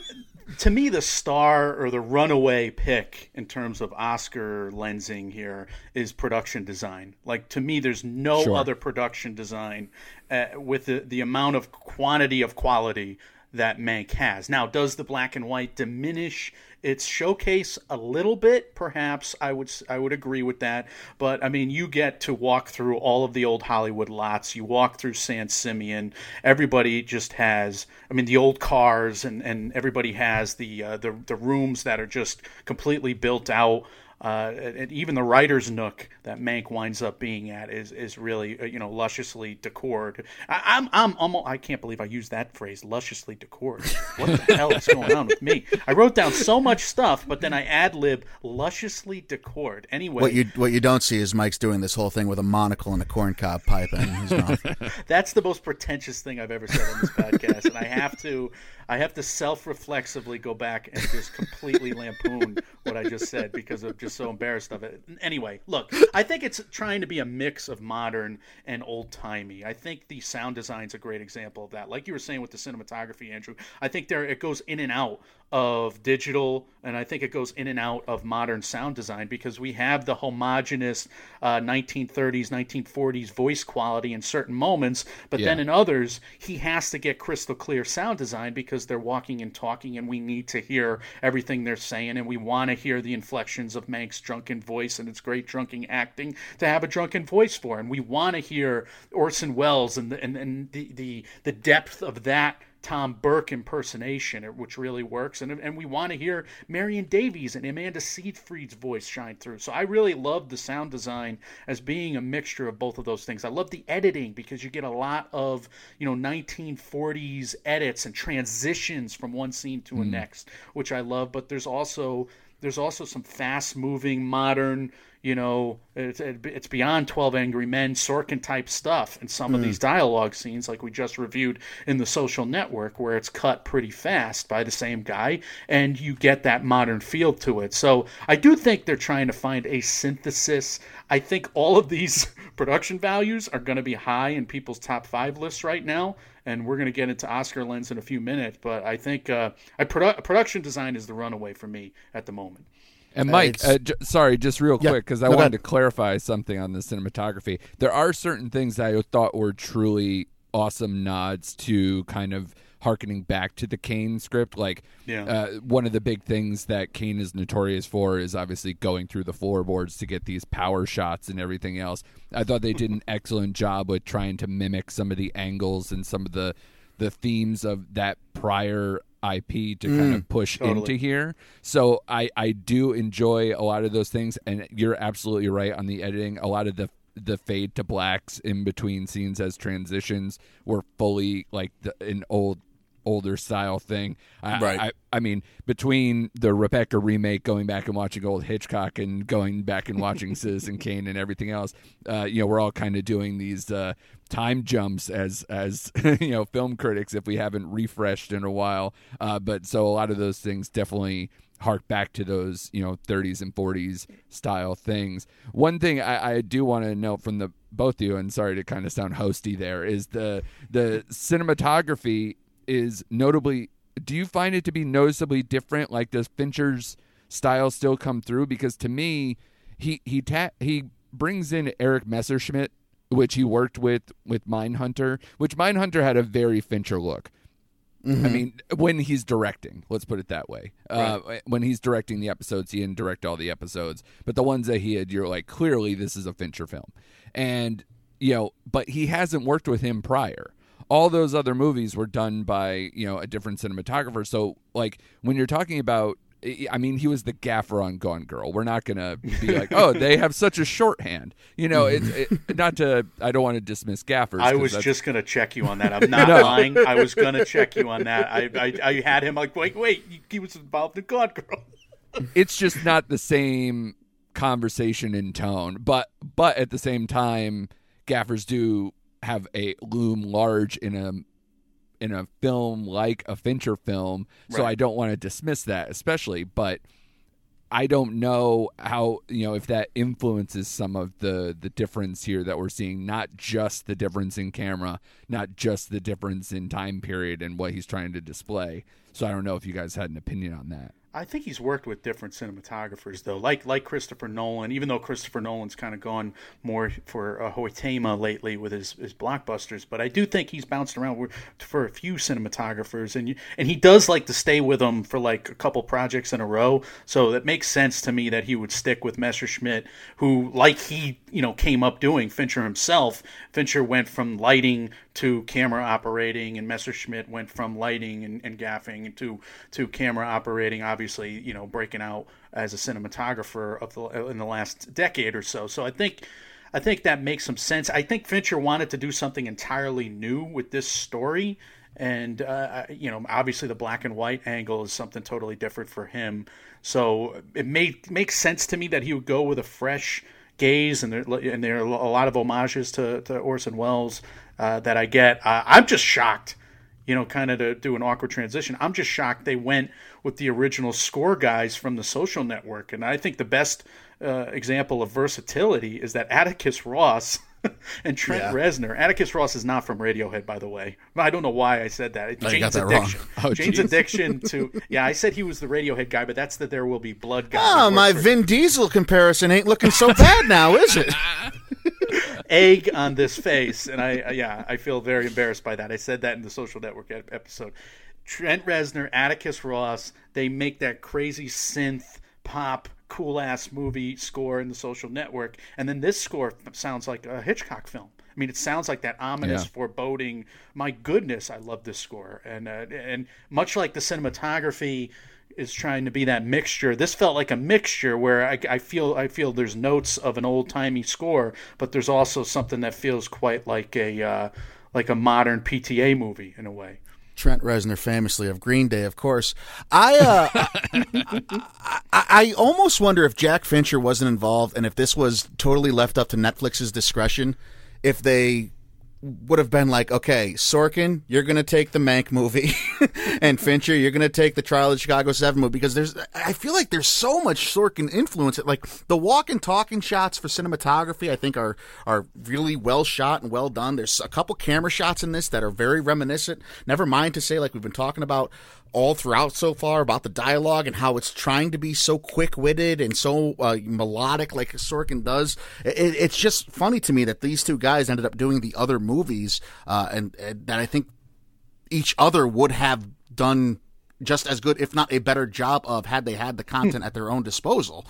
to me, the star or the runaway pick in terms of Oscar lensing here is production design. Like to me, there's no Sure. other production design uh, with the the amount of quantity of quality that Mank has. Now, does the black and white diminish its showcase a little bit? Perhaps I would I would agree with that. But I mean, you get to walk through all of the old Hollywood lots. You walk through San Simeon. Everybody just has. I mean, the old cars and and everybody has the uh, the the rooms that are just completely built out. Uh, and even the writer's nook that Mank winds up being at is is really uh, you know lusciously decored. I, I'm I'm almost I can't believe I used that phrase lusciously decored. What the hell is going on with me? I wrote down so much stuff, but then I ad lib lusciously decored. Anyway, what you what you don't see is Mike's doing this whole thing with a monocle and a corncob pipe in his mouth. That's the most pretentious thing I've ever said on this podcast, and I have to, I have to self-reflexively go back and just completely lampoon what I just said because I'm just so embarrassed of it. Anyway, look, I think it's trying to be a mix of modern and old-timey. I think the sound design's a great example of that. Like you were saying with the cinematography, Andrew, I think there it goes in and out of digital, and I think it goes in and out of modern sound design because we have the homogenous uh, 1930s, 1940s voice quality in certain moments, but then in others, he has to get crystal clear sound design because they're walking and talking, and we need to hear everything they're saying, and we want to hear the inflections of Mank's drunken voice and its great drunken acting to have a drunken voice for, and we want to hear Orson Welles and the, and, and the, the the depth of that. Tom Burke impersonation, which really works, and and we want to hear Marion Davies and Amanda Seyfried's voice shine through. So I really love the sound design as being a mixture of both of those things. I love the editing because you get a lot of you know 1940s edits and transitions from one scene to the mm. next, which I love. But there's also there's also some fast moving modern you know it's, it's beyond 12 angry men sorkin type stuff in some of hmm. these dialogue scenes like we just reviewed in the social network where it's cut pretty fast by the same guy and you get that modern feel to it. So i do think they're trying to find a synthesis. I think all of these production values are going to be high in people's top five lists right now and we're going to get into oscar lens in a few minutes but i think uh, I produ- production design is the runaway for me at the moment And Mike, it's- uh, j- sorry, just real Yeah, quick because I wanted ahead. to clarify something on the cinematography. There are certain things that I thought were truly awesome nods to kind of harkening back to the Kane script. Like, Yeah. uh, one of the big things that Kane is notorious for is obviously going through the floorboards to get these power shots and everything else. I thought they did an excellent job with trying to mimic some of the angles and some of the the themes of that prior IP to kind of push totally. into here. So I I do enjoy a lot of those things, and you're absolutely right on the editing. A lot of the the fade to blacks in between scenes as transitions were fully like the, an old older style thing. I, Right. I, I mean, between the Rebecca remake, going back and watching old Hitchcock, and going back and watching Citizen Kane and everything else, uh, you know, we're all kind of doing these uh, time jumps as as you know film critics if we haven't refreshed in a while. Uh, but so a lot of those things definitely hark back to those you know 30s and 40s style things. One thing I, I do want to note from the both of you, and sorry to kind of sound hosty there, is the the cinematography is notably. Do you find it to be noticeably different? Like does Fincher's style still come through? Because to me, he he ta- he brings in Eric Messerschmidt, which he worked with with Mindhunter, which Mindhunter had a very Fincher look. I mean, when he's directing, let's put it that way. Uh, when he's directing the episodes, he didn't direct all the episodes, but the ones that he had, you're like, clearly this is a Fincher film, and you know, but he hasn't worked with him prior. All those other movies were done by you know a different cinematographer. So like when you're talking about. I mean, he was the gaffer on Gone Girl. We're not gonna be like, oh, they have such a shorthand. You know, it's it, not to. I don't want to dismiss gaffers. I was that's- just gonna check you on that. I'm not No. lying. I was gonna check you on that. I, I I had him like, wait, wait, he was involved in Gone Girl. it's just not the same conversation in tone but but at the same time gaffers do have a loom large in a in a film like a Fincher film so I don't want to dismiss that especially but I don't know how you know if that influences some of the the difference here that we're seeing not just the difference in camera not just the difference in time period and what he's trying to display. So I don't know if you guys had an opinion on that I think he's worked with different cinematographers though, like like Christopher Nolan. Even though Christopher Nolan's kind of gone more for uh, Hoytema lately with his, his blockbusters, but I do think he's bounced around for a few cinematographers, and and he does like to stay with them for like a couple projects in a row. So that makes sense to me that he would stick with Messerschmidt, who like he you know came up doing Fincher himself. Fincher went from lighting to camera operating, and Messerschmidt went from lighting and, and gaffing to to camera operating. Obviously, you know, breaking out as a cinematographer of the in the last decade or so. So I think. I think that makes some sense. I think Fincher wanted to do something entirely new with this story, and uh, you know, obviously the black and white angle is something totally different for him. So it made makes sense to me that he would go with a fresh gaze, and there and there are a lot of homages to, to Orson Welles uh, that I get. Uh, I'm just shocked, you know, kind of to do an awkward transition. I'm just shocked they went with the original score guys from the Social Network, and I think the best uh, example of versatility is that Atticus Ross. and Trent Yeah. Reznor. Atticus Ross is not from Radiohead, by the way. I don't know why I said that. No, you that addiction. Oh, Jane's addiction to yeah. I said he was the Radiohead guy, but that's the There Will Be Blood guy. Oh, my Vin Diesel comparison ain't looking so bad now, is it? egg on this face, and I uh, yeah, I feel very embarrassed by that. I said that in the Social Network ep- episode. Trent Reznor, Atticus Ross, they make that crazy synth pop cool ass movie score in the Social Network, and then this score sounds like a Hitchcock film. I mean, it sounds like that ominous, Yeah. foreboding. My goodness, I love this score, and uh, and much like the cinematography is trying to be that mixture. This felt like a mixture where I, I feel I feel there's notes of an old timey score, but there's also something that feels quite like a uh, like a modern PTA movie in a way. Trent Reznor, famously of Green Day, of course. I, uh, I, I, almost wonder if Jack Fincher wasn't involved, and if this was totally left up to Netflix's discretion, if they would have been like, okay, Sorkin, you're going to take the Mank movie, and Fincher, you're going to take the Trial of Chicago Seven movie, because there's, I feel like there's so much Sorkin influence. Like the walk and talking shots for cinematography, I think are are really well shot and well done. There's a couple camera shots in this that are very reminiscent. Never mind to say, like we've been talking about all throughout so far about the dialogue and how it's trying to be so quick-witted and so uh, melodic like Sorkin does. It, it's just funny to me that these two guys ended up doing the other movies, uh, and, and that I think each other would have done just as good, if not a better job of had they had the content at their own disposal.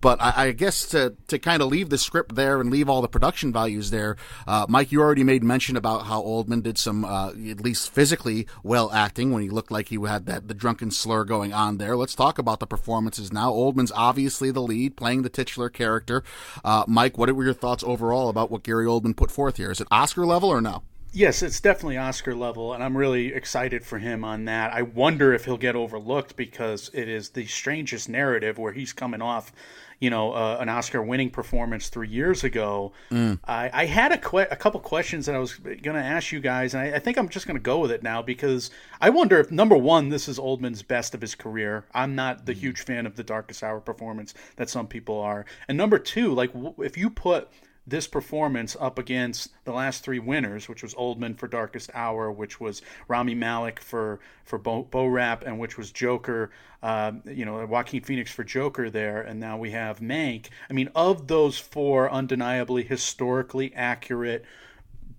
But I, I, guess to, to kind of leave the script there and leave all the production values there, uh, Mike, you already made mention about how Oldman did some, uh, at least physically, well acting when he looked like he had that the drunken slur going on there. Let's talk about the performances now. Oldman's obviously the lead, playing the titular character. Uh, Mike, what were your thoughts overall about what Gary Oldman put forth here? Is it Oscar level or no? Yes, it's definitely Oscar level, and I'm really excited for him on that. I wonder if he'll get overlooked because it is the strangest narrative where he's coming off, you know, uh, an Oscar-winning performance three years ago. Mm. I, I, had a, que- a couple questions that I was going to ask you guys, and I, I think I'm just going to go with it now because I wonder if number one, this is Oldman's best of his career. I'm not the huge fan of the Darkest Hour performance that some people are, and number two, like if you put this performance up against the last three winners, which was Oldman for Darkest Hour, which was Rami Malek for for Bo, Bo Rap, and which was Joker, uh, you know, Joaquin Phoenix for Joker there, and now we have Mank. I mean, of those four undeniably historically accurate,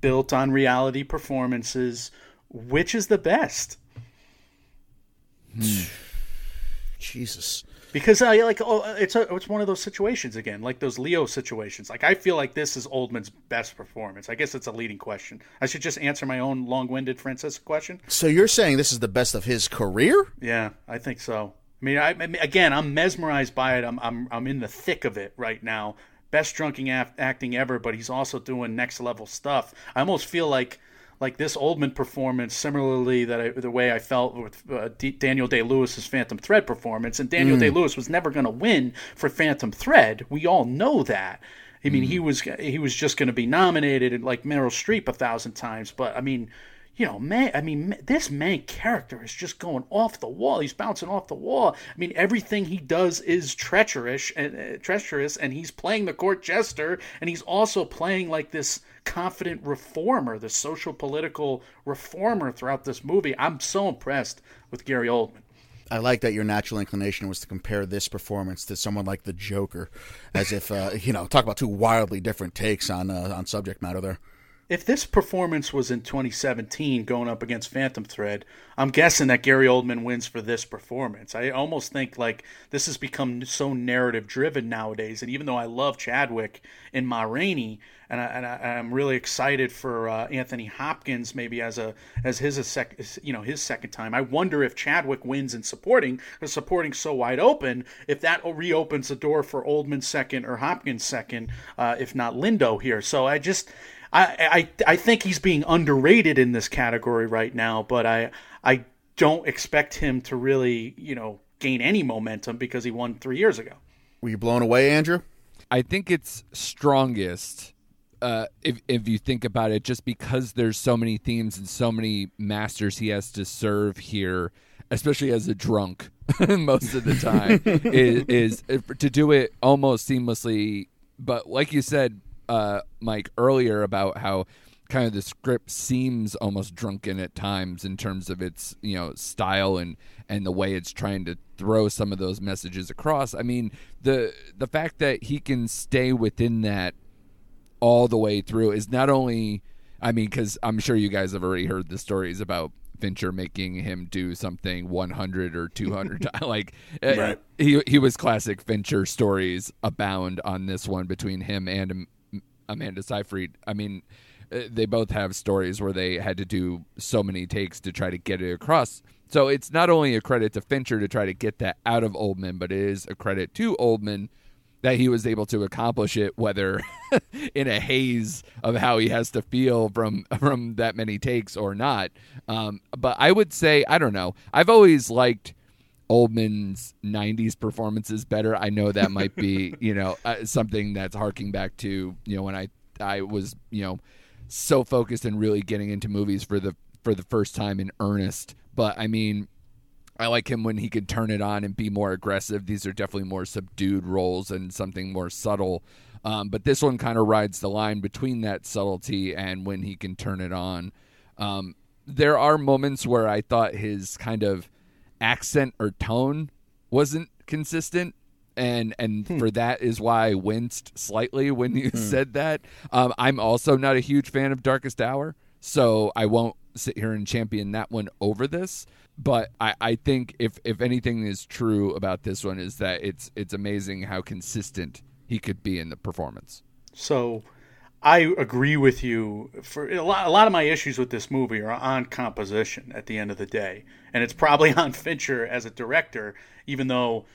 built on reality performances, which is the best? Hmm. Jesus because I like oh, uh, it's a, it's one of those situations again, like those Leo situations. Like I feel like this is Oldman's best performance. I guess it's a leading question. I should just answer my own long-winded Francis question. So you're saying this is the best of his career? Yeah, I think so. I mean, I, again, I'm mesmerized by it. I'm I'm I'm in the thick of it right now. Best drunken acting ever, but he's also doing next level stuff. I almost feel like like this Oldman performance, similarly that I, the way I felt with uh, D- Daniel Day Lewis's Phantom Thread performance, and Daniel mm. Day Lewis was never going to win for Phantom Thread. We all know that. I mean, mm. he was he was just going to be nominated like Meryl Streep a thousand times, but I mean, you know, man, I mean, this main character is just going off the wall. He's bouncing off the wall. I mean, everything he does is treacherous and uh, treacherous, and he's playing the court jester, and he's also playing like this confident reformer, the social political reformer throughout this movie. I'm so impressed with Gary Oldman. I like that your natural inclination was to compare this performance to someone like the Joker, as if uh, you know, talk about two wildly different takes on uh, on subject matter there if this performance was in 2017 going up against Phantom Thread, I'm guessing that Gary Oldman wins for this performance. I almost think like this has become so narrative driven nowadays. And even though I love Chadwick in Ma Rainey, and, I, am really excited for uh, Anthony Hopkins maybe as a as his a sec, you know his second time. I wonder if Chadwick wins in supporting because supporting so wide open, if that reopens the door for Oldman second or Hopkins second, uh, if not Lindo here. So I just I, I I think he's being underrated in this category right now, but I I don't expect him to really you know gain any momentum because he won three years ago. Were you blown away, Andrew? I think it's strongest uh, if if you think about it, just because there's so many themes and so many masters he has to serve here, especially as a drunk most of the time, is, is to do it almost seamlessly. But like you said, uh, Mike earlier about how kind of the script seems almost drunken at times in terms of its you know style and and the way it's trying to throw some of those messages across. I mean the the fact that he can stay within that all the way through is not only I mean because I'm sure you guys have already heard the stories about Fincher making him do something 100 or 200 times. Like uh, right. he he was classic Fincher stories abound on this one between him and Amanda Seyfried. I mean, uh, they both have stories where they had to do so many takes to try to get it across. So it's not only a credit to Fincher to try to get that out of Oldman, but it is a credit to Oldman that he was able to accomplish it, whether in a haze of how he has to feel from from that many takes or not. Um, but I would say I don't know. I've always liked Oldman's 90s performances better. I know that might be, you know, uh, something that's harking back to, you know, when I I was, you know, so focused and really getting into movies for the for the first time in earnest. But I mean, I like him when he can turn it on and be more aggressive. These are definitely more subdued roles and something more subtle. Um, but this one kind of rides the line between that subtlety and when he can turn it on. Um, there are moments where I thought his kind of accent or tone wasn't consistent. and and Hmm. for that is why I winced slightly when you said that. Um, I'm also not a huge fan of Darkest Hour, so I won't sit here and champion that one over this. But I, I think if if anything is true about this one is that it's it's amazing how consistent he could be in the performance. So I agree with you. For a lot, a lot of my issues with this movie are on composition at the end of the day, and it's probably on Fincher as a director. Even though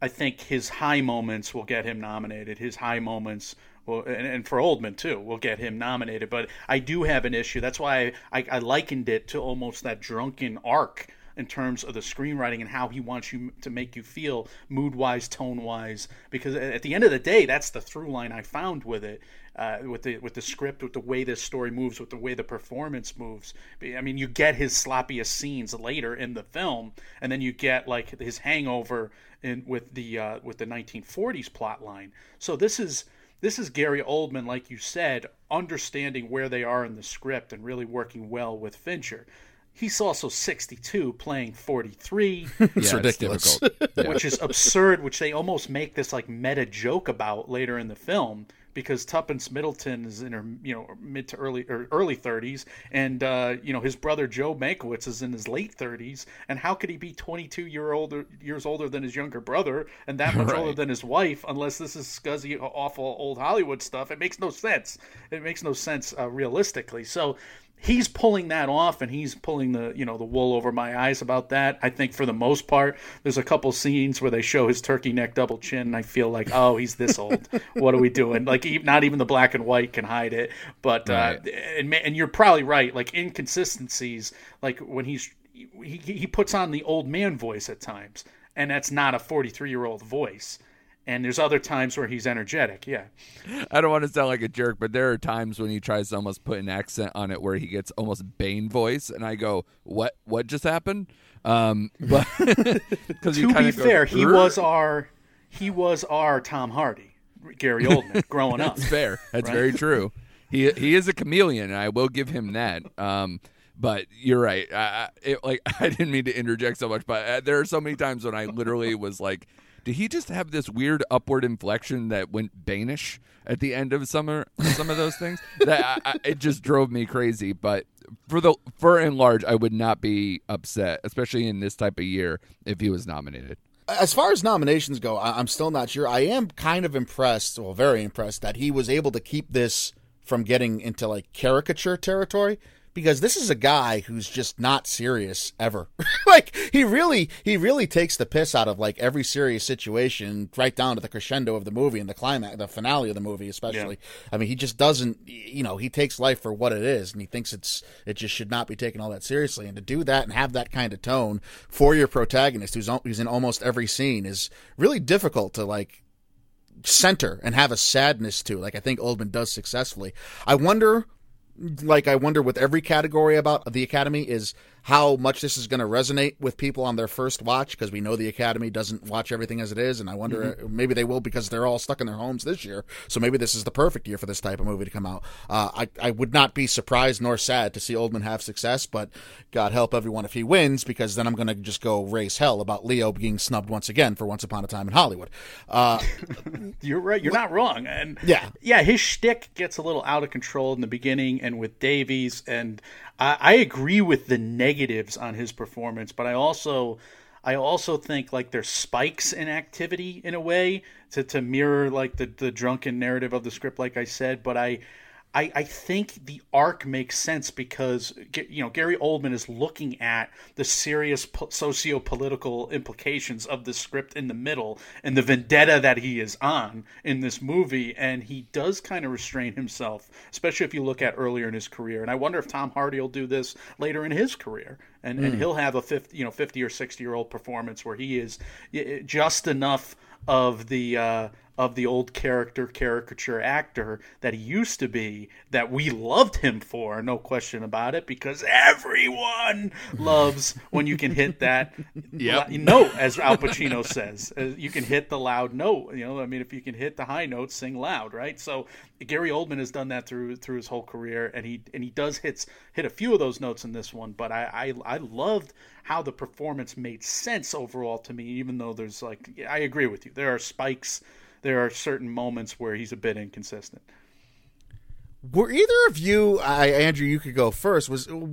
I think his high moments will get him nominated, his high moments. Well, and, and for Oldman too, we'll get him nominated. But I do have an issue. That's why I, I, I likened it to almost that drunken arc in terms of the screenwriting and how he wants you to make you feel mood wise, tone wise. Because at the end of the day, that's the through line I found with it, uh, with the with the script, with the way this story moves, with the way the performance moves. I mean, you get his sloppiest scenes later in the film, and then you get like his hangover in with the uh, with the 1940s plot line. So this is this is Gary Oldman, like you said, understanding where they are in the script and really working well with Fincher. He's also 62, playing 43, It's ridiculous. difficult. Yeah. which is absurd. Which they almost make this like meta joke about later in the film because Tuppence Middleton is in her you know mid to early or early 30s, and uh, you know his brother Joe Mankiewicz is in his late 30s. And how could he be 22 year older years older than his younger brother and that much older than his wife? Unless this is scuzzy, awful old Hollywood stuff, it makes no sense. It makes no sense uh, realistically. So he's pulling that off and he's pulling the you know the wool over my eyes about that. I think for the most part there's a couple scenes where they show his turkey neck double chin and i feel like oh he's this old. What are we doing? Like not even the black and white can hide it. But uh, and, and you're probably right. Like inconsistencies like when he's he, he puts on the old man voice at times and that's not a 43 year old voice and there's other times where he's energetic yeah I don't want to sound like a jerk, but there are times when he tries to almost put an accent on it where he gets almost Bane voice, and I go, "What? What just happened?" Um, but because to be fair, he was our he was our Tom Hardy, Gary Oldman, growing up. That's fair. That's Right? very true. He he is a chameleon, and I will give him that. Um, but you're right. I, I- it, like I didn't mean to interject so much, but uh, there are so many times when I literally was like, "Did he just have this weird upward inflection that went Banish at the end of some of some of those things?" That I, I, it just drove me crazy. But for the for and large, I would not be upset, especially in this type of year, if he was nominated. As far as nominations go, I- I'm still not sure. I am kind of impressed, well, very impressed, that he was able to keep this from getting into like caricature territory. Because this is a guy who's just not serious ever. like he really, he really takes the piss out of like every serious situation, right down to the crescendo of the movie and the climax, the finale of the movie, especially. I mean, he just doesn't, you know, he takes life for what it is, and he thinks it's it just should not be taken all that seriously. And to do that and have that kind of tone for your protagonist, who's who's in almost every scene, is really difficult to like center and have a sadness to. Like I think Oldman does successfully. I wonder like I wonder with every category about the Academy is how much this is going to resonate with people on their first watch because we know the Academy doesn't watch everything as it is, and I wonder uh, maybe they will because they're all stuck in their homes this year. So maybe this is the perfect year for this type of movie to come out. Uh, I I would not be surprised nor sad to see Oldman have success, but God help everyone if he wins because then I'm going to just go raise hell about Leo being snubbed once again for Once Upon a Time in Hollywood. Uh, You're right. You're not wrong. And Yeah. yeah, his shtick gets a little out of control in the beginning, and with Davies, and I, I agree with the negatives on his performance, but I also. I also think like there's spikes in activity in a way to, to mirror like the, the drunken narrative of the script, like I said. But I, I, I think the arc makes sense because you know Gary Oldman is looking at the serious po- socio-political implications of the script in the middle and the vendetta that he is on in this movie, and he does kind of restrain himself, especially if you look at earlier in his career. And I wonder if Tom Hardy will do this later in his career, and and he'll have a 50, you know, fifty or sixty year old performance where he is just enough of the uh, of the old character caricature actor that he used to be that we loved him for no question about it because everyone loves when you can hit that Yep. la- note as Al Pacino says Uh, you can hit the loud note you know I mean if you can hit the high notes sing loud right so Gary Oldman has done that through through his whole career and he and he does hits hit a few of those notes in this one but I I, I loved how the performance made sense overall to me even though there's like I agree with you there are spikes there are certain moments where he's a bit inconsistent. Were either of you, I, Andrew, you could go first, was uh,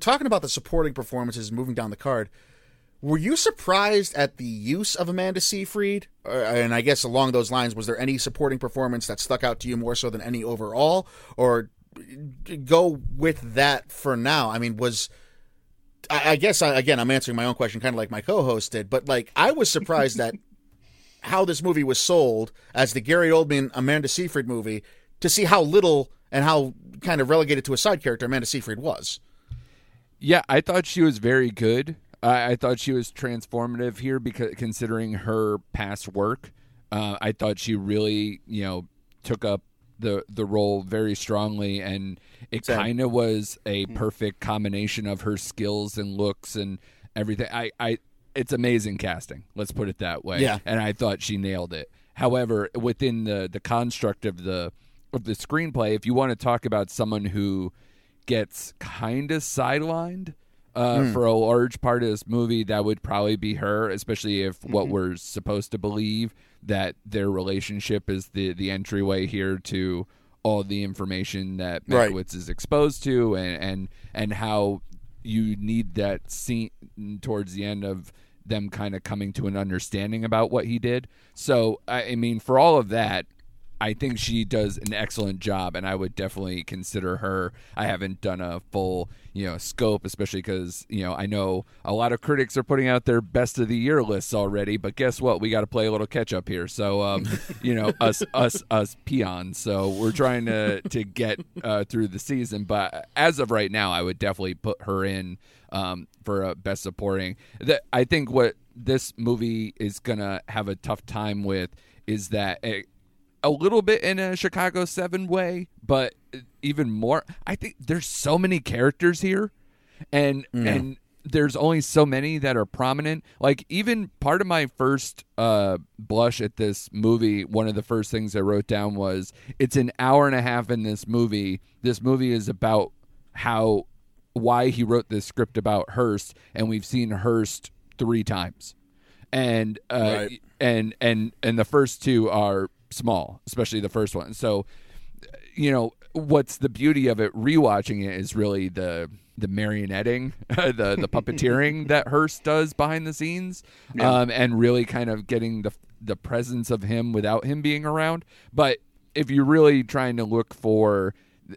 talking about the supporting performances moving down the card. Were you surprised at the use of Amanda Seyfried? Uh, and I guess along those lines, was there any supporting performance that stuck out to you more so than any overall? Or go with that for now? I mean, was. I I guess, I, again, I'm answering my own question kind of like my co host did, but like, I was surprised that how this movie was sold as the Gary Oldman Amanda Seyfried movie to see how little and how kind of relegated to a side character Amanda Seyfried was. Yeah, I thought she was very good. I, I thought she was transformative here because considering her past work, uh, I thought she really, you know, took up the the role very strongly, and it kind of was a perfect combination of her skills and looks and everything. I, I, it's amazing casting. Let's put it that way. Yeah. and I thought she nailed it. However, within the the construct of the of the screenplay, if you want to talk about someone who gets kind of sidelined uh, for a large part of this movie, that would probably be her, especially if what we're supposed to believe that their relationship is the the entryway here to all the information that Right. Is exposed to, and and and how you need that scene towards the end of them kind of coming to an understanding about what he did. So I, I mean, for all of that, I think she does an excellent job, and I would definitely consider her. I haven't done a full, you know, scope, especially because you know I know a lot of critics are putting out their best of the year lists already. But guess what? We got to play a little catch up here. So, um, you know, us, us, us peons. So we're trying to to get uh, through the season. But as of right now, I would definitely put her in um, for a best supporting. That I think what this movie is gonna have a tough time with is that. It, a little bit in a Chicago 7 way, but even more I think there's so many characters here and and there's only so many that are prominent. Like even part of my first uh blush at this movie, one of the first things I wrote down was it's an hour and a half in this movie. This movie is about how why he wrote this script about Hearst and we've seen Hearst 3 times. And uh Right. and and and the first two are small, especially the first one. So you know what's the beauty of it rewatching it is really the the marionetting the the puppeteering that Hearst does behind the scenes um and really kind of getting the the presence of him without him being around but if you're really trying to look for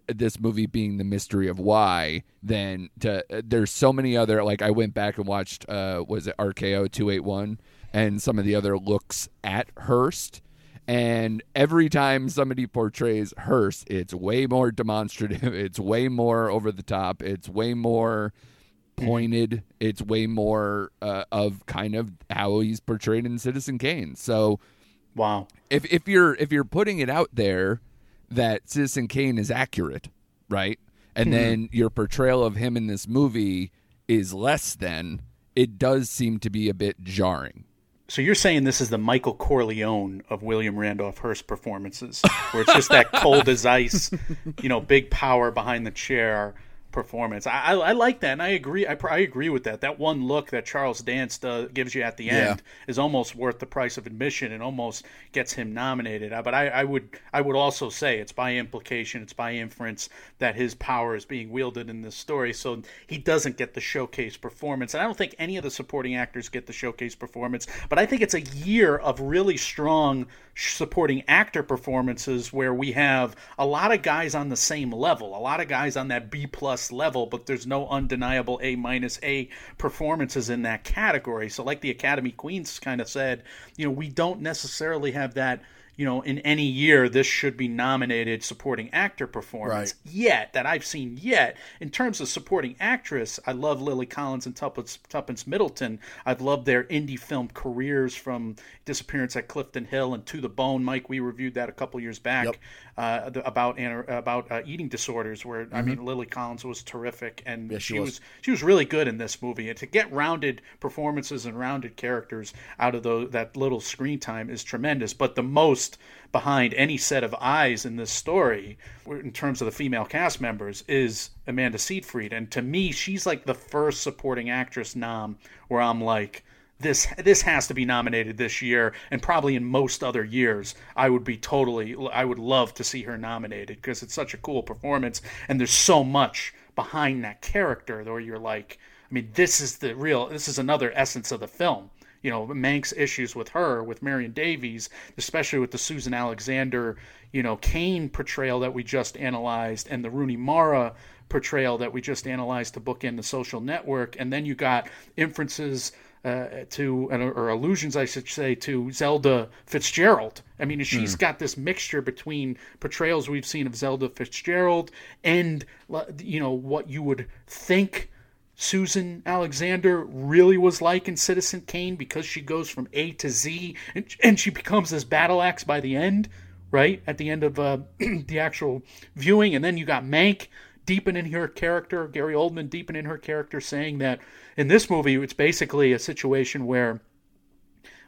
this movie being the mystery of why then to there's so many other like I went back and watched uh was it RKO 281 and some of the other looks at Hearst and every time somebody portrays Hearst, it's way more demonstrative. It's way more over the top. It's way more pointed. It's way more uh, of kind of how he's portrayed in Citizen Kane. So Wow. if if you're if you're putting it out there that Citizen Kane is accurate, right, and hmm. then your portrayal of him in this movie is less than, it does seem to be a bit jarring. So you're saying this is the Michael Corleone of William Randolph Hearst performances, where it's just that cold as ice, you know, big power behind the chair performance. I, I, I like that, and I agree. I, I agree with that. That one look that Charles Dance does, gives you at the Yeah. end is almost worth the price of admission, and almost gets him nominated. Uh, But I, I would I would also say it's by implication, it's by inference that his power is being wielded in this story. So he doesn't get the showcase performance, and I don't think any of the supporting actors get the showcase performance. But I think it's a year of really strong supporting actor performances where we have a lot of guys on the same level, a lot of guys on that B plus level, but there's no undeniable A minus A performances in that category. So, like the Academy Queens kind of said, you know, we don't necessarily have that you know, in any year, this should be nominated supporting actor performance Right. yet that I've seen yet. In terms of supporting actress, I love Lily Collins and Tuppence, Tuppence Middleton. I've loved their indie film careers from Disappearance at Clifton Hill and To the Bone. Mike, we reviewed that a couple years back Yep. Uh, the- about about uh, eating disorders. Where I mean, Lily Collins was terrific, and Mm-hmm. She she was. was she was really good in this movie. And to get rounded performances and rounded characters out of those, that little screen time is tremendous. But the most behind any set of eyes in this story, in terms of the female cast members, is Amanda Seyfried. And to me, she's like the first supporting actress nom where I'm like. This this has to be nominated this year, and probably in most other years, I would be totally. I would love to see her nominated because it's such a cool performance, and there's so much behind that character where you're like, I mean, this is the real, this is another essence of the film. You know, Mank's issues with her, with Marion Davies, especially with the Susan Alexander, you know, Kane portrayal that we just analyzed and the Rooney Mara portrayal that we just analyzed to bookend the social network. And then you got inferences uh, to, or allusions, I should say, to Zelda Fitzgerald. I mean, she's got this mixture between portrayals we've seen of Zelda Fitzgerald and, you know, what you would think Susan Alexander really was like in Citizen Kane because she goes from A to Z and, and she becomes this battle axe by the end, right? At the end of uh, the actual viewing. And then you got Mank deepening her character, Gary Oldman deepening her character, saying that in this movie, it's basically a situation where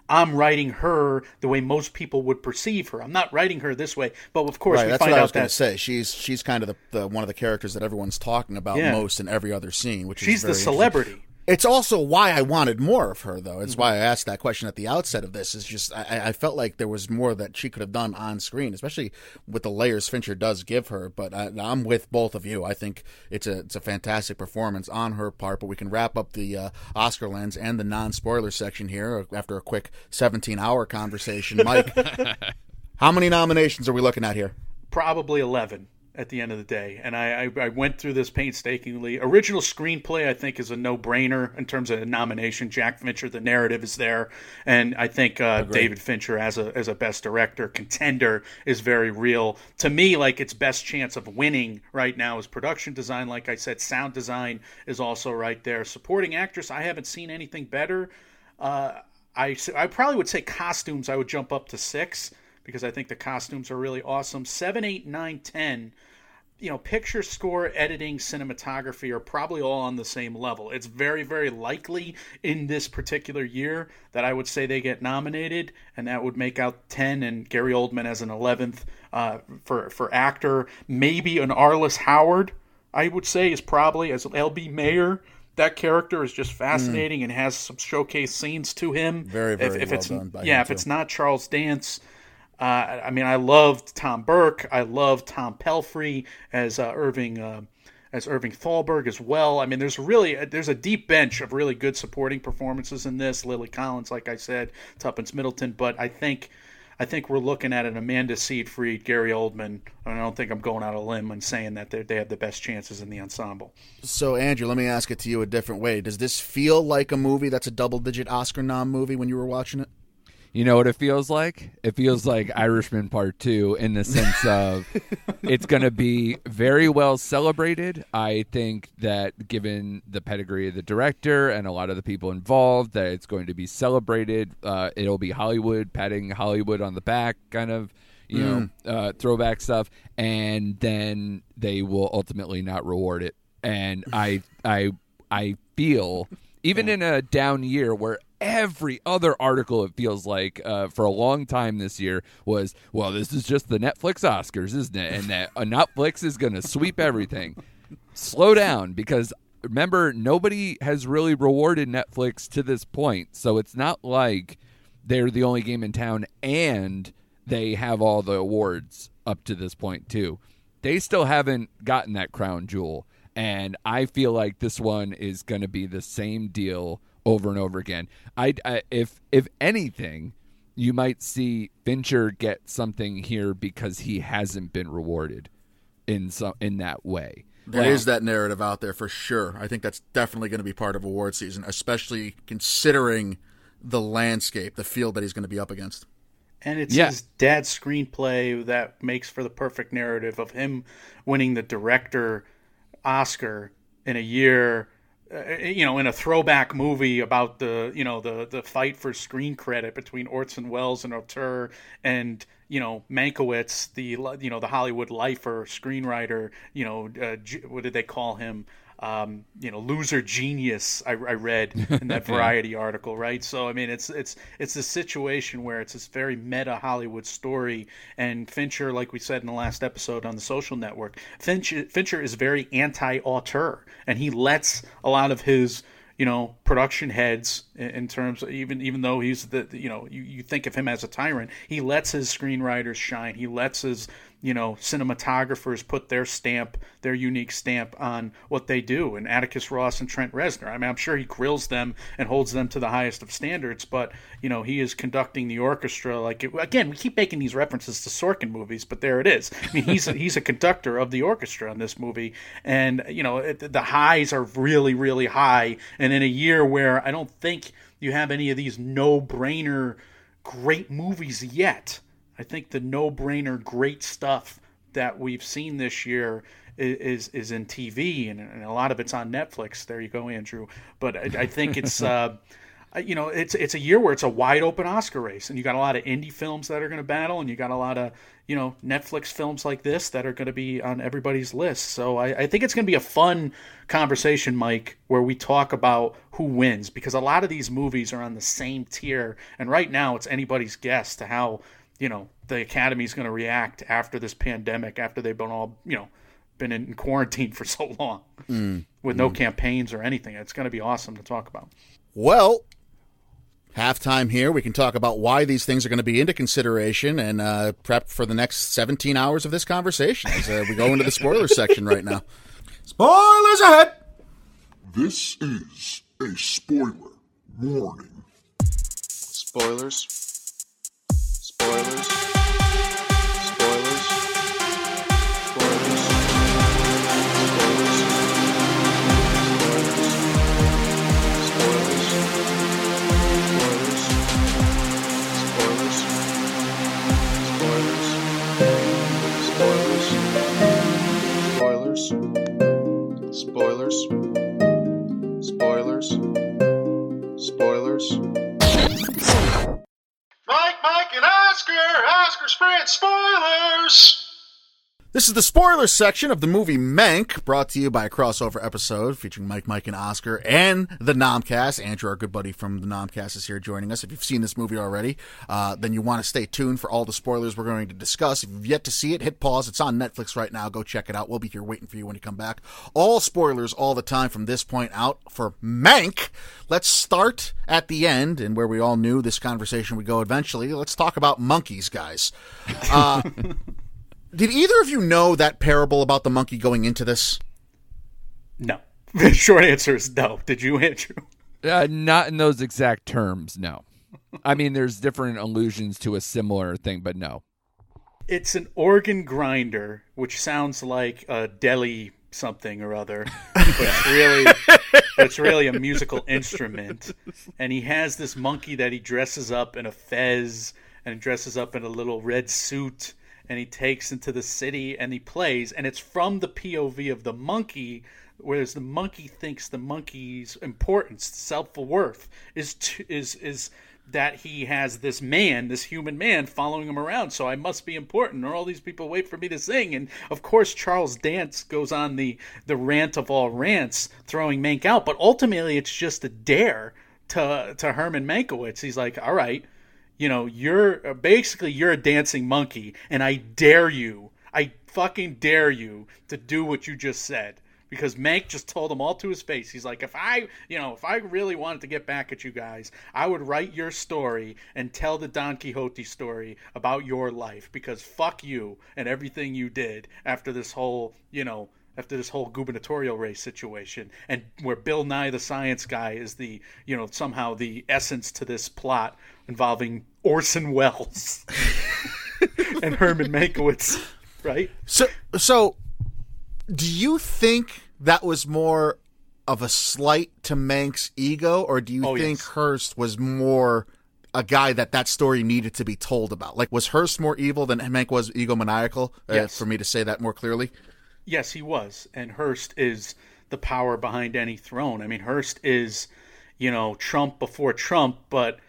I'm writing her the way most people would perceive her. I'm not writing her this way, but of course Right, we that's find what I out was going that to say. She's she's kind of the, the one of the characters that everyone's talking about Yeah. most in every other scene, which she's is the celebrity. It's also why I wanted more of her, though. It's Mm-hmm. why I asked that question at the outset of this. Is just I, I felt like there was more that she could have done on screen, especially with the layers Fincher does give her. But I, I'm with both of you. I think it's a it's a fantastic performance on her part. But we can wrap up the uh, Oscar lens and the non spoiler section here after a quick 17 hour conversation. Mike, how many nominations are we looking at here? probably 11 at the end of the day. And I, I, I went through this painstakingly. Original screenplay, I think, is a no brainer in terms of a nomination. Jack Fincher, the narrative is there. And I think uh, David Fincher, as a, as a best director contender, is very real. To me, like, its best chance of winning right now is production design. Like I said, sound design is also right there. Supporting actress, I haven't seen anything better. Uh, I, I probably would say costumes, I would jump up to six because I think the costumes are really awesome. Seven, eight, nine, ten. You know, picture score, editing, cinematography are probably all on the same level. It's very, very likely in this particular year that I would say they get nominated, and that would make out ten, and Gary Oldman as an eleventh uh, for for actor. Maybe an Arliss Howard, I would say, is probably as L.B. Mayer. That character is just fascinating and has some showcase scenes to him. Very, very if, well it's, done by Yeah, if too. it's not Charles Dance, uh, I mean, I loved Tom Burke. I loved Tom Pelphrey as uh, Irving uh, as Irving Thalberg as well. I mean, there's really there's a deep bench of really good supporting performances in this. Lily Collins, like I said, Tuppence Middleton, but I think I think we're looking at an Amanda Seyfried, Gary Oldman. I don't think I'm going out a limb and saying that they they have the best chances in the ensemble. So, Andrew, let me ask it to you a different way. Does this feel like a movie that's a double digit Oscar nom movie when you were watching it? You know what it feels like? It feels like Irishman Part 2 in the sense of it's going to be very well celebrated. I think that given the pedigree of the director and a lot of the people involved, that it's going to be celebrated. Uh, it'll be Hollywood, patting Hollywood on the back, kind of, you know, uh, throwback stuff. And then they will ultimately not reward it. And I, I, I feel even in a down year where every other article it feels like uh, for a long time this year was well this is just the netflix oscars isn't it? And that uh, netflix is going to sweep everything. Slow down because remember nobody has really rewarded netflix to this point. So it's not like they're the only game in town and they have all the awards up to this point too. They still haven't gotten that crown jewel. And I feel like this one is going to be the same deal over and over again. I, I if if anything, you might see Fincher get something here because he hasn't been rewarded in some in that way. There is that narrative out there for sure. I think that's definitely going to be part of award season, especially considering the landscape, the field that he's going to be up against. And it's Yeah. his dad's screenplay that makes for the perfect narrative of him winning the director Oscar in a year, uh, you know, in a throwback movie about the, you know, the the fight for screen credit between Orson Welles and Auteur and you know Mankiewicz, the you know the Hollywood lifer screenwriter, you know, uh, what did they call him? Um, you know, loser genius. I, I read in that Variety article, right? So I mean, it's it's it's a situation where it's this very meta Hollywood story, and Fincher, like we said in the last episode on the Social Network, Fincher Fincher is very anti-auteur, and he lets a lot of his you know production heads in, terms of even even though he's the you know you, you think of him as a tyrant he lets his screenwriters shine he lets his you know cinematographers put their stamp their unique stamp on what they do. And Atticus Ross and Trent Reznor I mean I'm sure he grills them and holds them to the highest of standards but you know he is conducting the orchestra like it, again we keep making these references to Sorkin movies but there it is. I mean he's a, he's a conductor of the orchestra in this movie. And you know it, the highs are really really high. And in a year where I don't think you have any of these no-brainer great movies yet I think the no-brainer great stuff that we've seen this year is is in TV and, and a lot of it's on Netflix. There you go, Andrew. But I, I think it's uh, you know it's it's a year where it's a wide open Oscar race, and you got a lot of indie films that are going to battle, and you got a lot of you know Netflix films like this that are going to be on everybody's list. So I, I think it's going to be a fun conversation, Mike, where we talk about who wins because a lot of these movies are on the same tier, and right now it's anybody's guess to how you know the Academy is going to react after this pandemic, after they've been all you know been in quarantine for so long with no campaigns or anything. It's going to be awesome to talk about. Well, halftime here. We can talk about why these things are going to be into consideration and uh, prep for the next 17 hours of this conversation as uh, we go into the spoiler section right now. Spoilers ahead! This is a spoiler warning. Spoilers. Spoilers. Spoilers. Oscar, Oscar, ask spread spoilers! This is the spoiler section of the movie Mank, brought to you by a crossover episode featuring Mike, Mike, and Oscar and the Nomcast. Andrew, our good buddy from the Nomcast, is here joining us. If you've seen this movie already, uh, then you want to stay tuned for all the spoilers we're going to discuss. If you've yet to see it, hit pause. It's on Netflix right now. Go check it out. We'll be here waiting for you when you come back. All spoilers all the time from this point out for Mank. Let's start at the end and where we all knew this conversation would go eventually. Let's talk about monkeys, guys. Uh, did either of you know that parable about the monkey going into this? No. The short answer is no. Did you, Andrew? Uh, not in those exact terms, no. I mean, there's different allusions to a similar thing, but no. It's an organ grinder, which sounds like a deli something or other, but it's really it's really a musical instrument. And he has this monkey that he dresses up in a fez and dresses up in a little red suit and he takes into the city and he plays and it's from the POV of the monkey whereas the monkey thinks the monkey's importance self-worth is to, is is that he has this man, this human man, following him around. So I must be important, or all these people wait for me to sing. And of course, Charles Dance goes on the the rant of all rants, throwing Mank out. But ultimately, it's just a dare to to Herman Mankiewicz. He's like, all right, you know, you're uh, basically you're a dancing monkey, and I dare you, I fucking dare you to do what you just said because Mank just told him all to his face. He's like, if I, you know, if I really wanted to get back at you guys, I would write your story and tell the Don Quixote story about your life because fuck you and everything you did after this whole, you know, after this whole gubernatorial race situation and where Bill Nye the science guy is the, you know, somehow the essence to this plot involving Orson Welles and Herman Mankiewicz, right? So, so do you think that was more of a slight to Mank's ego, or do you Oh, think yes. Hearst was more a guy that that story needed to be told about. Like, was Hearst more evil than Mank was egomaniacal? Uh, Yes. For me to say that more clearly. Yes, he was. And Hearst is the power behind any throne. I mean, Hearst is, you know, Trump before Trump, but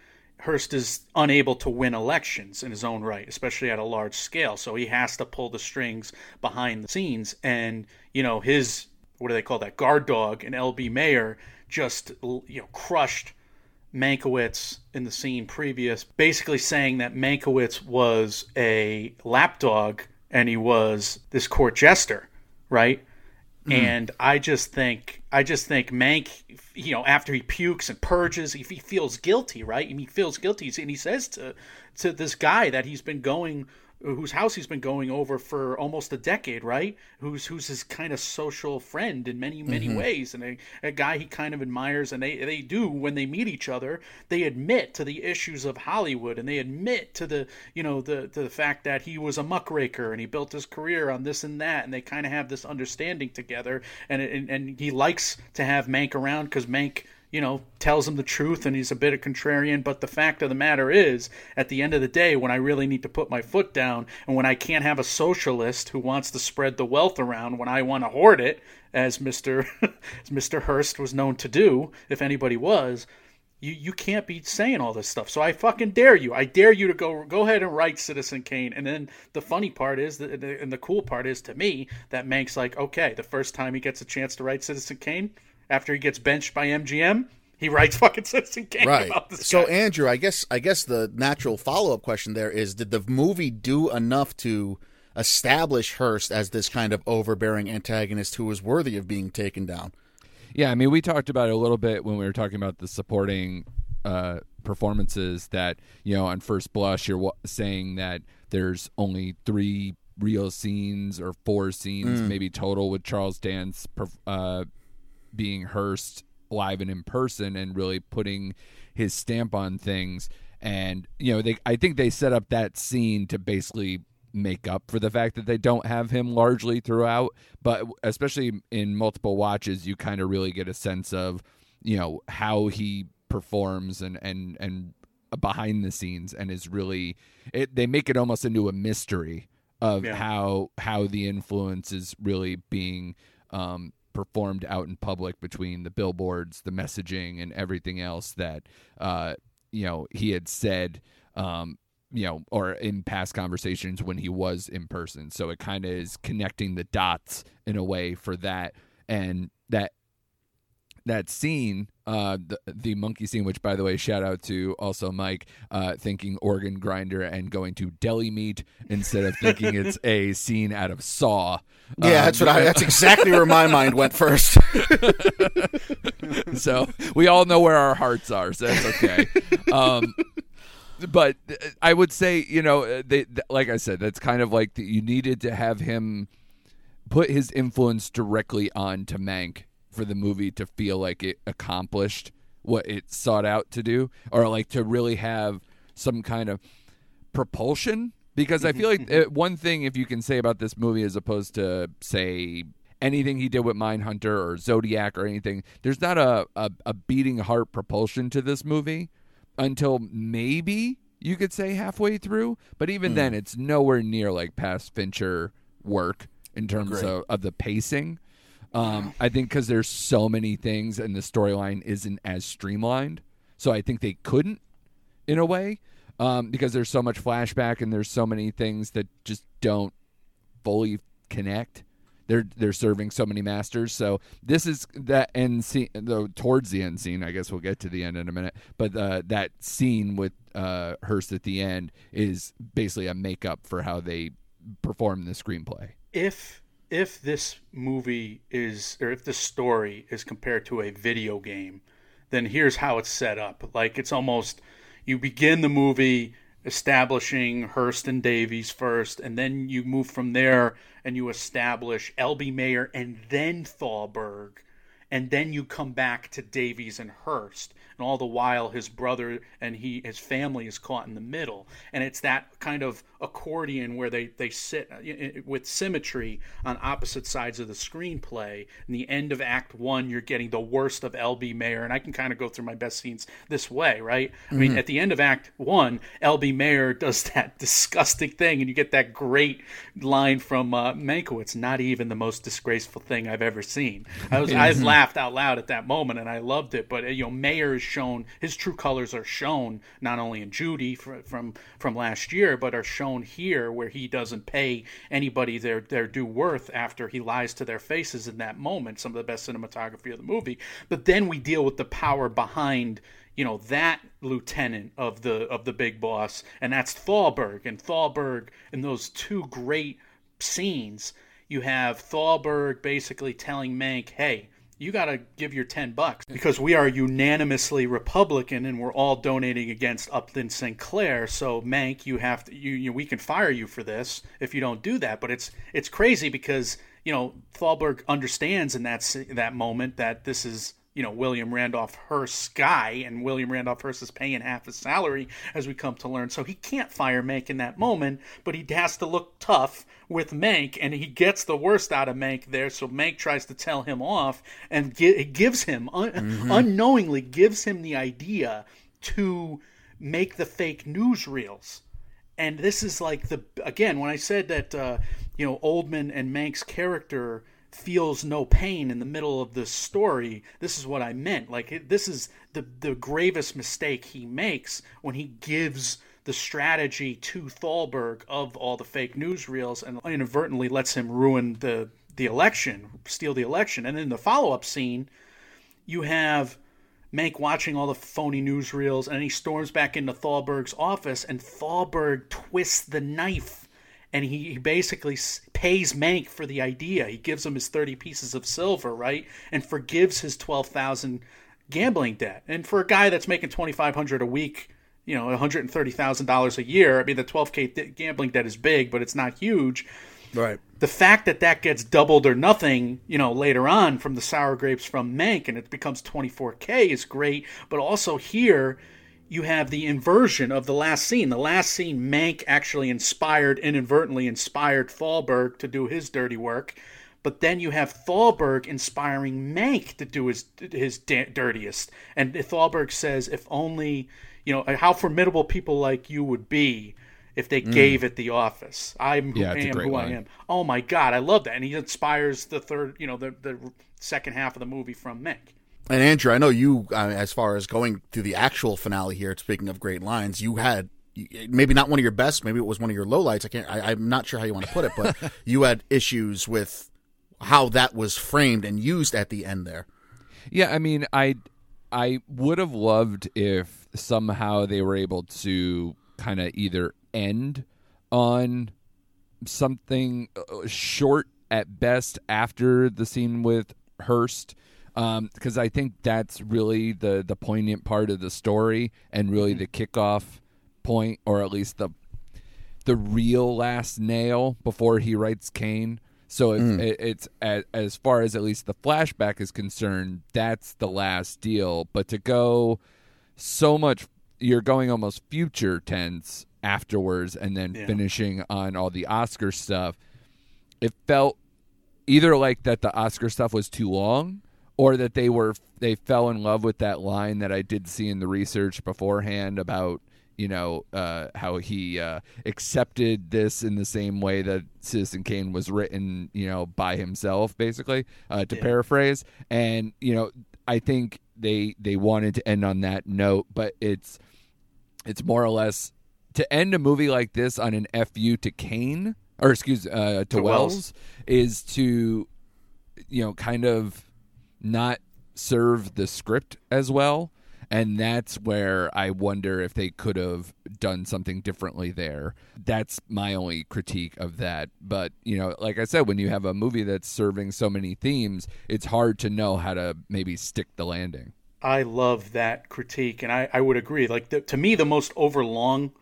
Hearst is unable to win elections in his own right, especially at a large scale. So he has to pull the strings behind the scenes. And, you know, his, what do they call that, guard dog and LB Mayer just, you know, crushed Mankiewicz in the scene previous, basically saying that Mankiewicz was a lapdog and he was this court jester, right? Hmm. And I just think, I just think Mank, you know, after he pukes and purges, if he feels guilty, right? And he feels guilty, and he says to to this guy that he's been going, whose house he's been going over for almost a decade, right? Who's who's his kind of social friend in many many mm-hmm. ways, and a, a guy he kind of admires, and they they do when they meet each other, they admit to the issues of Hollywood, and they admit to the you know the to the fact that he was a muckraker and he built his career on this and that, and they kind of have this understanding together, and and, and he likes to have Mank around because Mank you know, tells him the truth and he's a bit of contrarian. But the fact of the matter is, at the end of the day, when I really need to put my foot down and when I can't have a socialist who wants to spread the wealth around when I want to hoard it, as Mr. as Mr. Hearst was known to do, if anybody was, you, you can't be saying all this stuff. So I fucking dare you. I dare you to go go ahead and write Citizen Kane. And then the funny part is, and the cool part is to me, that Mank's like, okay, the first time he gets a chance to write Citizen Kane, after he gets benched by MGM, he writes fucking Citizen Kane Right. about this So guy. Andrew, I guess I guess the natural follow up question there is: Did the movie do enough to establish Hearst as this kind of overbearing antagonist who was worthy of being taken down? Yeah, I mean, we talked about it a little bit when we were talking about the supporting uh, performances. That you know, on first blush, you're wa- saying that there's only three real scenes or four scenes, maybe total, with Charles Dance uh, being Hearst live and in person, and really putting his stamp on things. And you know, they I think they set up that scene to basically make up for the fact that they don't have him largely throughout but especially in multiple watches you kind of really get a sense of you know how he performs and and and behind the scenes and is really it, they make it almost into a mystery of Yeah. how how the influence is really being um performed out in public between the billboards the messaging and everything else that uh you know he had said um you know, or in past conversations when he was in person. So it kind of is connecting the dots in a way for that, and that that scene, uh, the the monkey scene, which by the way, shout out to also Mike, uh, thinking organ grinder and going to deli meat instead of thinking it's a scene out of Saw. Yeah, Um, that's what I. That's exactly where my mind went first. so we all know where our hearts are, so that's okay. um, but I would say, you know, uh, they, like I said, that's kind of like the, you needed to have him put his influence directly on to Mank for the movie to feel like it accomplished what it sought out to do, or like to really have some kind of propulsion. Because I feel like uh, one thing, if you can say about this movie, as opposed to say anything he did with Mindhunter or Zodiac or anything, there's not a, a, a beating heart propulsion to this movie until maybe you could say halfway through. But even then, it's nowhere near like past Fincher work in terms of, of the pacing. Um, I think because there's so many things and the storyline isn't as streamlined, so I think they couldn't in a way um, because there's so much flashback and there's so many things that just don't fully connect. They're they're serving so many masters. So this is that end scene, though towards the end scene. I guess we'll get to the end in a minute. But uh, that scene with uh, Hearst at the end is basically a makeup for how they perform the screenplay. if if this movie is or if this story is compared to a video game, then here's how it's set up. Like it's almost you begin the movie establishing Hearst and Davies first, and then you move from there and you establish LB Mayer and then Thalberg. and then you come back to Davies and Hearst, and all the while his brother and he his family is caught in the middle, and it's that kind of accordion where they they sit uh, with symmetry on opposite sides of the screenplay. In the end of Act One, you're getting the worst of L.B. Mayer, and I can kind of go through my best scenes this way, right? I mean, at the end of Act One, L.B. Mayer does that disgusting thing, and you get that great line from uh, Mankiewicz, "Not even the most disgraceful thing I've ever seen." I was I laughed out loud at that moment, and I loved it. But uh, you know, Mayer is shown his true colors are shown not only in Judy fr- from from last year, but are shown here where he doesn't pay anybody their their due worth after he lies to their faces in that moment. Some of the best cinematography of the movie. But then we deal with the power behind you know that lieutenant of the of the big boss, and that's Thalberg. And Thalberg in those two great scenes, you have Thalberg basically telling Mank, "Hey." You got to give your 10 bucks because we are unanimously Republican and we're all donating against Upton Sinclair. So Mank, you have to you, you we can fire you for this if you don't do that. But it's it's crazy because, you know, Thalberg understands in that that moment that this is you know William Randolph Hearst's guy, and William Randolph Hearst is paying half his salary, as we come to learn. So he can't fire Mank in that moment, but he has to look tough with Mank, and he gets the worst out of Mank there. So Mank tries to tell him off, and it gives him un- unknowingly gives him the idea to make the fake newsreels and this is like the again when I said that uh, you know Oldman and Mank's character feels no pain in the middle of this story. This is what I meant. Like it, this is the the gravest mistake he makes when he gives the strategy to Thalberg of all the fake newsreels and inadvertently lets him ruin the the election, steal the election. And in the follow up scene, you have Mank watching all the phony newsreels, and he storms back into Thalberg's office, and Thalberg twists the knife, and he, he basically pays Mank for the idea. He gives him his thirty pieces of silver, right, and forgives his twelve thousand gambling debt. And for a guy that's making twenty five hundred a week, you know, one hundred and thirty thousand dollars a year, I mean, the twelve k d- gambling debt is big, but it's not huge Right. the fact that that gets doubled or nothing, you know, later on from the sour grapes from Mank and it becomes 24K is great. But also here, you have the inversion of the last scene. The last scene, Mank actually inspired, inadvertently inspired Thalberg to do his dirty work. But then you have Thalberg inspiring Mank to do his his da- dirtiest. And Thalberg says, if only, you know, how formidable people like you would be if they gave it the office. I'm who Yeah, I am who I am. Oh my god, I love that, and he inspires the third, you know, the the second half of the movie from Mick. And Andrew, I know you, uh, as far as going to the actual finale here, speaking of great lines, you had maybe not one of your best, maybe it was one of your lowlights. I can't, I, I'm not sure how you want to put it, but you had issues with how that was framed and used at the end there. Yeah, I mean, I I would have loved if somehow they were able to kind of either end on something uh, short at best after the scene with Hearst Um, because I think that's really the the poignant part of the story and really mm-hmm. the kickoff point or at least the the real last nail before he writes Kane. So if mm. it, it's as, as far as at least the flashback is concerned, that's the last deal. But to go so much, you're going almost future tense afterwards, and then Yeah. finishing on all the Oscar stuff. It felt either like that the Oscar stuff was too long, or that they were they fell in love with that line that I did see in the research beforehand about you know uh, how he uh, accepted this in the same way that Citizen Kane was written, you know, by himself, basically, uh, to Yeah. paraphrase. And you know, I think they they wanted to end on that note, but it's it's more or less to end a movie like this on an fu to Kane or excuse uh, to, To Welles, Welles. is to you know kind of not serve the script as well and that's where I wonder if they could have done something differently there. That's my only critique of that. But, you know, like I said, when you have a movie that's serving so many themes, it's hard to know how to maybe stick the landing. I love that critique, and I, I would agree. Like the, to me, the most overlong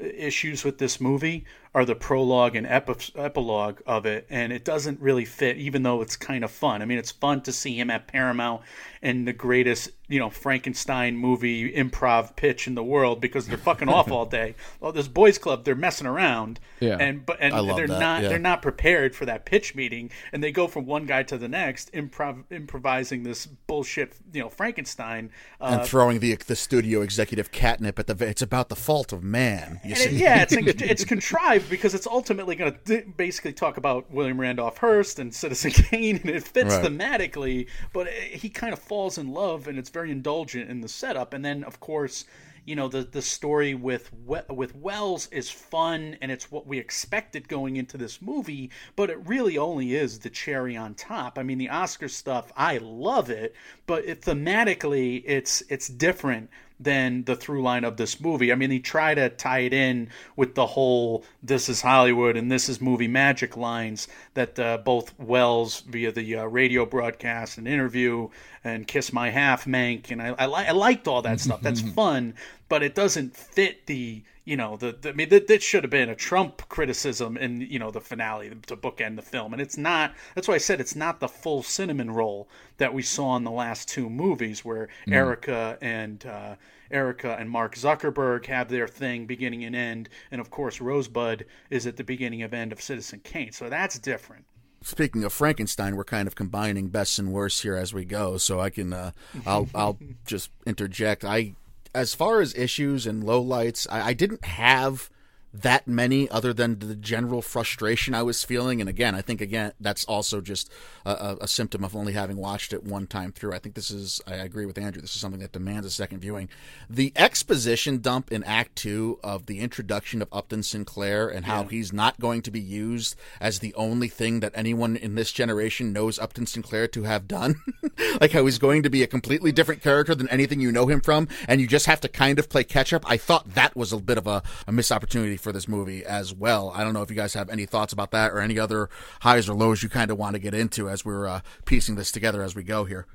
issues with this movie are the prologue and epi- epilogue of it, and it doesn't really fit, even though it's kind of fun. I mean, it's fun to see him at Paramount and the greatest, you know, Frankenstein movie improv pitch in the world because they're fucking off all day. Well, this boys club, they're messing around, Yeah. and but and they're that, not yeah. they're not prepared for that pitch meeting, and they go from one guy to the next, improv improvising this bullshit, you know, Frankenstein. Uh, and throwing the the studio executive catnip at the. It's about the fault of man. You And it- see, yeah, it's it's contrived because it's ultimately going to basically talk about William Randolph Hearst and Citizen Kane, and it fits Right. thematically. But he kind of falls in love, and it's very indulgent in the setup. And then, of course, you know the the story with with Welles is fun, and it's what we expected going into this movie. But it really only is the cherry on top. I mean, the Oscar stuff, I love it, but it, thematically, it's it's different than the through line of this movie. I mean, he tried to tie it in with the whole "this is Hollywood" and "this is movie magic" lines that uh, both Welles via the uh, radio broadcast and interview and "Kiss My Half" Mank, and I I, li- I liked all that stuff. That's fun, but it doesn't fit the you know the, the I mean that, that should have been a Trump criticism in you know the finale to bookend the film, and it's not. That's why I said it's not the full cinnamon roll that we saw in the last two movies where Erica and uh, Erica and Mark Zuckerberg have their thing beginning and end, and of course Rosebud is at the beginning of end of Citizen Kane, so that's different. Speaking of Frankenstein, we're kind of combining best and worst here as we go. So I can, uh, I'll, I'll just interject. I, as far as issues and lowlights, I, I didn't have that many other than the general frustration I was feeling. And again, I think again that's also just a, a, symptom of only having watched it one time through. I think this is, I agree with Andrew. This is something that demands a second viewing. The exposition dump in Act Two of the introduction of Upton Sinclair and how he's not going to be used as the only thing that anyone in this generation knows Upton Sinclair to have done. like how he's going to be a completely different character than anything you know him from, and you just have to kind of play catch up. I thought that was a bit of a, a missed opportunity for this movie as well. I don't know if you guys have any thoughts about that or any other highs or lows you kind of want to get into as we're uh, piecing this together as we go here.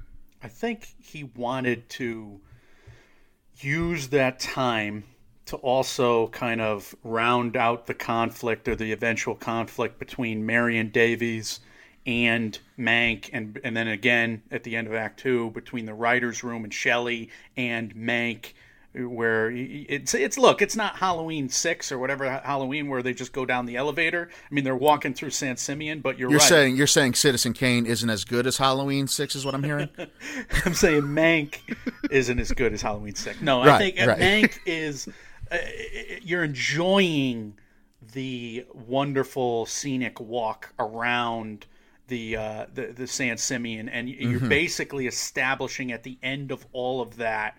I think he wanted to use that time to also kind of round out the conflict or the eventual conflict between Marion Davies and Mank, and and then again at the end of Act Two between the writers' room and Shelley and Mank, where it's it's look, it's not Halloween six or whatever Halloween where they just go down the elevator. I mean, they're walking through San Simeon, but you're, You're right. saying you're saying Citizen Kane isn't as good as Halloween Six, is what I'm hearing. I'm saying Mank isn't as good as Halloween Six. No, I think uh, right. Mank is. Uh, you're enjoying the wonderful scenic walk around the uh, the, the San Simeon, and you're Mm-hmm. basically establishing at the end of all of that.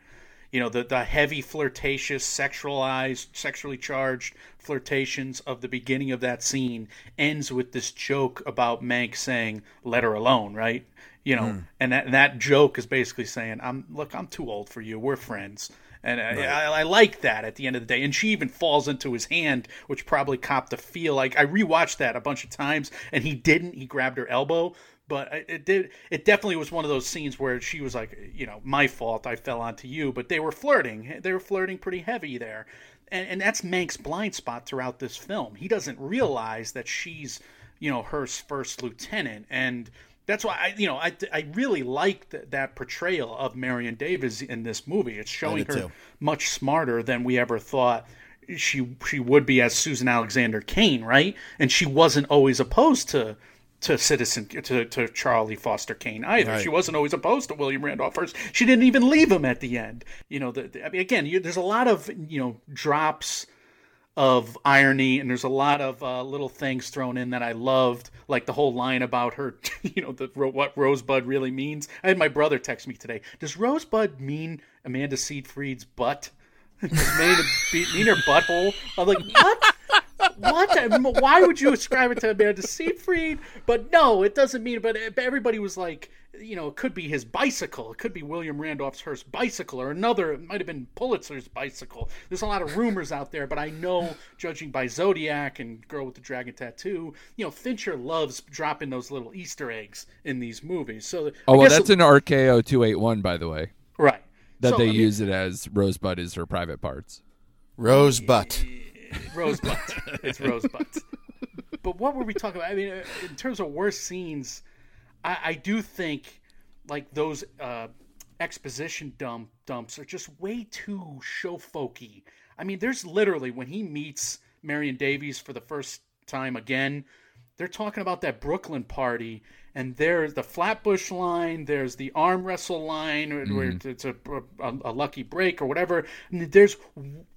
You know the the heavy flirtatious, sexualized, sexually charged flirtations of the beginning of that scene ends with this joke about Mank saying "Let her alone," right? You know, hmm. and that that joke is basically saying, "I'm look, I'm too old for you. We're friends." And uh, I, I, I like that at the end of the day. And she even falls into his hand, which probably copped a feel. Like I rewatched that a bunch of times, and he didn't. He grabbed her elbow, but it did. It definitely was one of those scenes where she was like, you know, my fault. I fell onto you. But they were flirting. They were flirting pretty heavy there, and and that's Mank's blind spot throughout this film. He doesn't realize that she's, you know, her first lieutenant, and that's why I, you know, I, I really liked that portrayal of Marion Davies in this movie. It's showing her too. much smarter than we ever thought she she would be as Susan Alexander Kane, right? And she wasn't always opposed to to Citizen to, to Charlie Foster Kane either. Right. She wasn't always opposed to William Randolph Hearst. She didn't even leave him at the end. You know, the, the- I mean, again, you, there's a lot of you know drops of irony and there's a lot of uh, little things thrown in that I loved, like the whole line about her, you know, the what Rosebud really means. I had my brother text me today. Does Rosebud mean Amanda Seyfried's butt? Does mean her butthole? I'm like, what? What? Why would you ascribe it to Amanda Seyfried? But no, it doesn't mean. But everybody was like, you know, it could be his bicycle. It could be William Randolph Hearst's bicycle, or another. It might have been Pulitzer's bicycle. There's a lot of rumors out there, but I know, judging by Zodiac and Girl with the Dragon Tattoo, you know, Fincher loves dropping those little Easter eggs in these movies. So, Oh I well, guess that's an RKO two eight one, by the way. right That So, they I mean, use it as Rosebud is her private parts. Rose butt. Rosebud. it's Rosebud. But what were we talking about? I mean, uh, in terms of worst scenes, I, I do think like those uh, exposition dump dumps are just way too show folky. I mean, there's literally when he meets Marion Davies for the first time again, they're talking about that Brooklyn party, and there's the Flatbush line, there's the arm wrestle line, where mm-hmm. it's a, a, a lucky break or whatever. And there's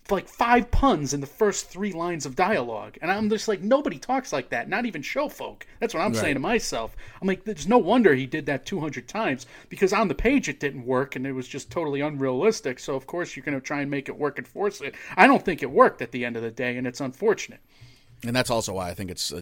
like five puns in the first three lines of dialogue, and I'm just like, nobody talks like that, not even show folk. That's what I'm saying to myself. I'm like, there's no wonder he did that 200 times because on the page it didn't work and it was just totally unrealistic. So of course you're going to try and make it work and force it. I don't think it worked at the end of the day, and it's unfortunate. And that's also why I think it's uh,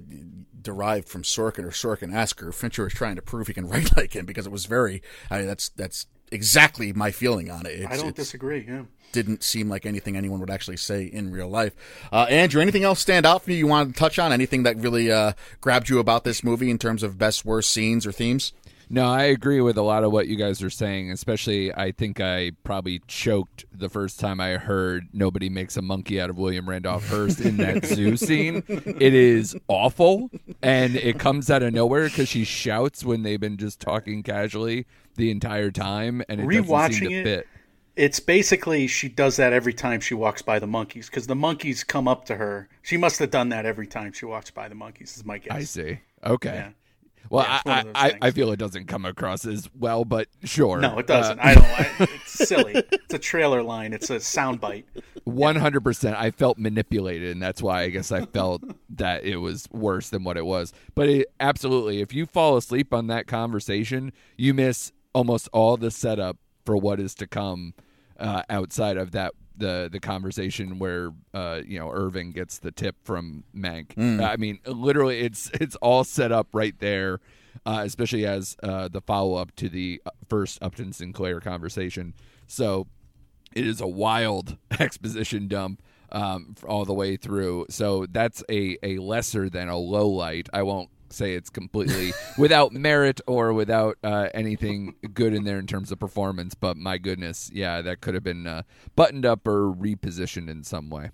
derived from Sorkin or Sorkin Asker. Fincher is trying to prove he can write like him because it was very. I mean, that's that's exactly my feeling on it. It's, I don't disagree. Yeah. Didn't seem like anything anyone would actually say in real life. Uh, Andrew, anything else stand out for you? You want to touch on anything that really uh, grabbed you about this movie in terms of best, worst scenes or themes? No, I agree with a lot of what you guys are saying. Especially, I think I probably choked the first time I heard "Nobody makes a monkey out of William Randolph Hearst" in that zoo scene. It is awful, and it comes out of nowhere because she shouts when they've been just talking casually the entire time, and it doesn't seem Rewatching to it, fit. It's basically she does that every time she walks by the monkeys because the monkeys come up to her. She must have done that every time she walks by the monkeys. Is my guess. I see. Okay. Yeah. Well, Yeah, I, one of those I, I. I feel it doesn't come across as well, but sure. No, it doesn't. Uh, I don't. I, it's silly. It's a trailer line. It's a soundbite. One hundred percent. I felt manipulated, and that's why I guess I felt that it was worse than what it was. But it, absolutely, if you fall asleep on that conversation, you miss almost all the setup for what is to come uh, outside of that the the conversation where uh, you know Irving gets the tip from Mank. I mean, literally, it's it's all set up right there. Uh, especially as uh, the follow up to the uh, first Upton Sinclair conversation. So it is a wild exposition dump um, all the way through. So that's a, a lesser than a low light. I won't say it's completely without merit or without uh, anything good in there in terms of performance, but my goodness, yeah, that could have been uh, buttoned up or repositioned in some way.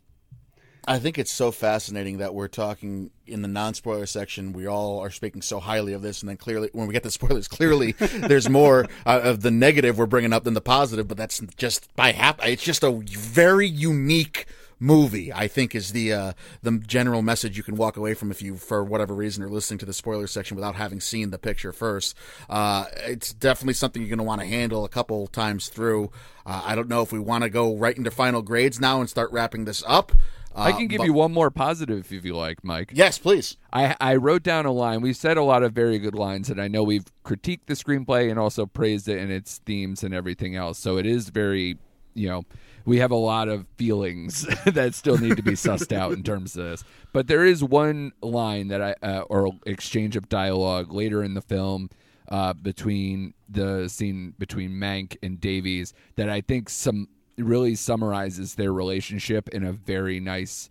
I think it's so fascinating that we're talking in the non-spoiler section. We all are speaking so highly of this, and then clearly, when we get to spoilers, clearly there's more uh, of the negative we're bringing up than the positive. But that's just by hap. It's just a very unique movie. I think is the uh, the general message you can walk away from if you, for whatever reason, are listening to the spoiler section without having seen the picture first. Uh, it's definitely something you're going to want to handle a couple times through. Uh, I don't know if we want to go right into final grades now and start wrapping this up. I Uh, can give but- you one more positive if you like, Mike. Yes, please. I, I wrote down a line. We've said a lot of very good lines, and I know we've critiqued the screenplay and also praised it and its themes and everything else. So it is very, you know, we have a lot of feelings that still need to be sussed out in terms of this. But there is one line that I, uh, or exchange of dialogue later in the film uh, between the scene between Mank and Davies that I think some really summarizes their relationship in a very nice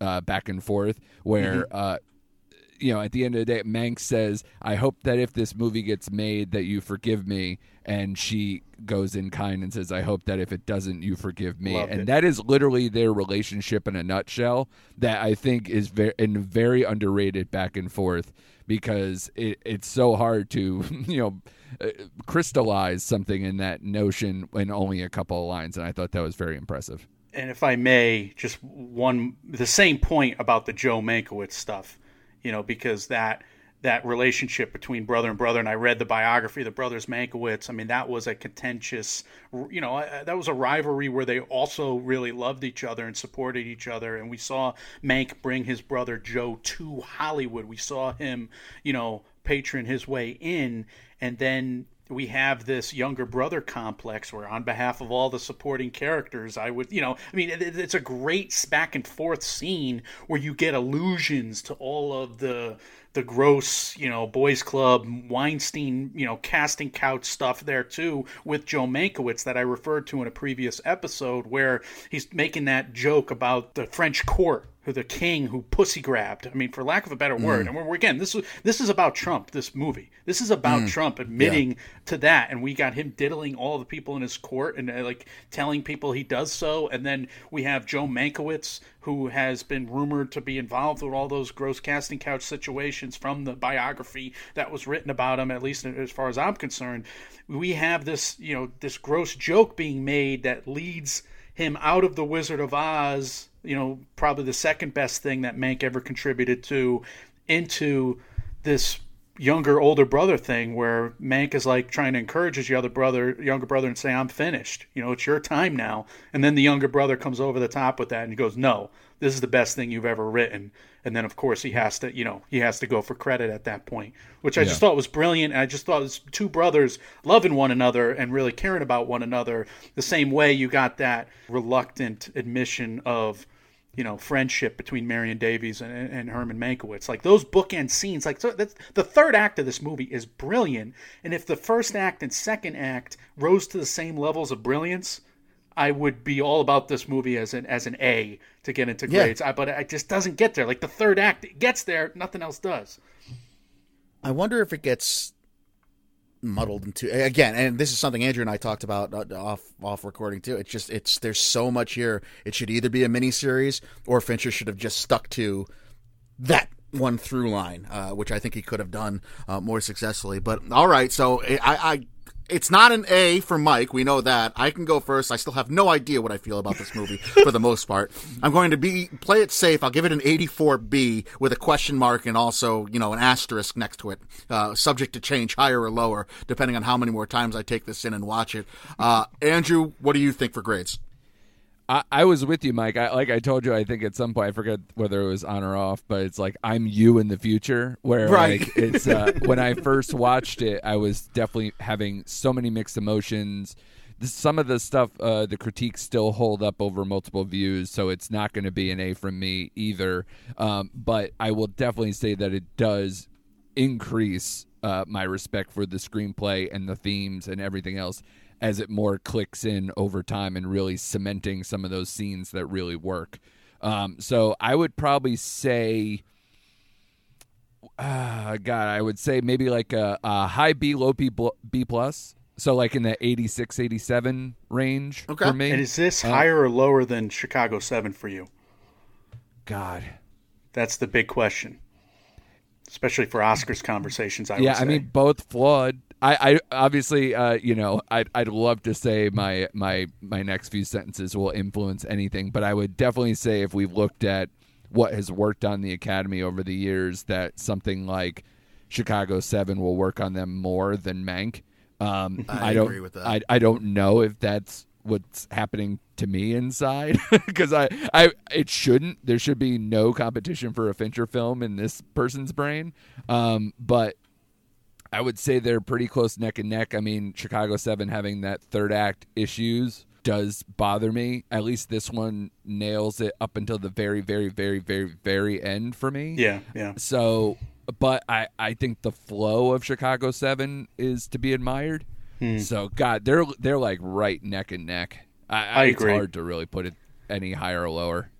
uh, back and forth where uh, you know at the end of the day Manx says i hope that if this movie gets made that you forgive me. And she goes in kind and says i hope that if it doesn't you forgive me. Loved and it. that is literally their relationship in a nutshell that i think is very and very underrated back and forth because it, it's so hard to you know uh, crystallize something in that notion in only a couple of lines and i thought that was very impressive. And if I may, just one the same point about the Joe Mankiewicz stuff, you know, because that that relationship between brother and brother, and I read the biography of the brothers Mankiewicz. I mean, that was a contentious, you know, that was a rivalry where they also really loved each other and supported each other. And we saw Mank bring his brother Joe to Hollywood. We saw him, you know, patron his way in, and then we have this younger brother complex where on behalf of all the supporting characters i would you know i mean it, it's a great back and forth scene where you get allusions to all of the the gross, you know, boys club Weinstein, you know, casting couch stuff there too with Joe Mankiewicz that I referred to in a previous episode where he's making that joke about the French court who the king who pussy grabbed. I mean, for lack of a better word. And we're, again, this is this is about Trump. This movie. This is about Trump admitting to that, and we got him diddling all the people in his court and uh, like telling people he does so. And then we have Joe Mankiewicz, who has been rumored to be involved with all those gross casting couch situations from the biography that was written about him. At least as far as I'm concerned, we have this you know this gross joke being made that leads him out of the Wizard of Oz, you know, probably the second best thing that Mank ever contributed to, into this younger older brother thing where Mank is like trying to encourage his younger brother younger brother and say I'm finished. You know, it's your time now. And then the younger brother comes over the top with that and he goes, "No, this is the best thing you've ever written." And then of course he has to, you know, he has to go for credit at that point, which I just thought was brilliant. And I just thought it was two brothers loving one another and really caring about one another the same way you got that reluctant admission of you know, friendship between Marion Davies and, and Herman Mankiewicz. Like those bookend scenes, like so that's, the third act of this movie is brilliant. And if the first act and second act rose to the same levels of brilliance, I would be all about this movie as an as an A to get into Yeah. grades. I, but it just doesn't get there. Like the third act it gets there, nothing else does. I wonder if it gets muddled into again, and this is something Andrew and I talked about uh, off off recording too. It's just it's there's so much here. It should either be a mini series or Fincher should have just stuck to that one through line, uh, which I think he could have done uh, more successfully. But all right, so I, I it's not an A for Mike. We know that. I can go first. I still have no idea what I feel about this movie for the most part. I'm going to be play it safe. I'll give it an 84B with a question mark and also you know an asterisk next to it, uh, subject to change higher or lower depending on how many more times I take this in and watch it. Uh, Andrew, what do you think for grades? I, I was with you, Mike. I, like I told you, I think at some point I forget whether it was on or off, but it's like I'm you in the future. Where Right. like it's uh, when I first watched it, I was definitely having so many mixed emotions. Some of the stuff, uh, the critiques still hold up over multiple views, so it's not going to be an A from me either. Um, but I will definitely say that it does increase uh, my respect for the screenplay and the themes and everything else as it more clicks in over time and really cementing some of those scenes that really work. Um, so I would probably say, uh, God, I would say maybe like a, a high B, low B, B plus. So like in the 86, 87 range Okay. for me. And is this Uh, higher or lower than Chicago Seven for you? God. That's the big question, especially for Oscars conversations. I yeah, would say. I mean both flawed. I, I obviously, uh, you know, I'd, I'd love to say my my my next few sentences will influence anything, but I would definitely say if we've looked at what has worked on the Academy over the years, that something like Chicago Seven will work on them more than Mank. Um, I don't agree with that. I I don't know if that's what's happening to me inside because I, I it shouldn't there should be no competition for a Fincher film in this person's brain um, but I would say they're pretty close neck and neck. I mean, Chicago 7 having that third act issues does bother me. At least this one nails it up until the very, very, very, very, very end for me. yeah, yeah. So, but I, I think the flow of Chicago 7 is to be admired. Hmm. So, God, they're they're like right neck and neck. I, I it's agree. hard to really put it any higher or lower.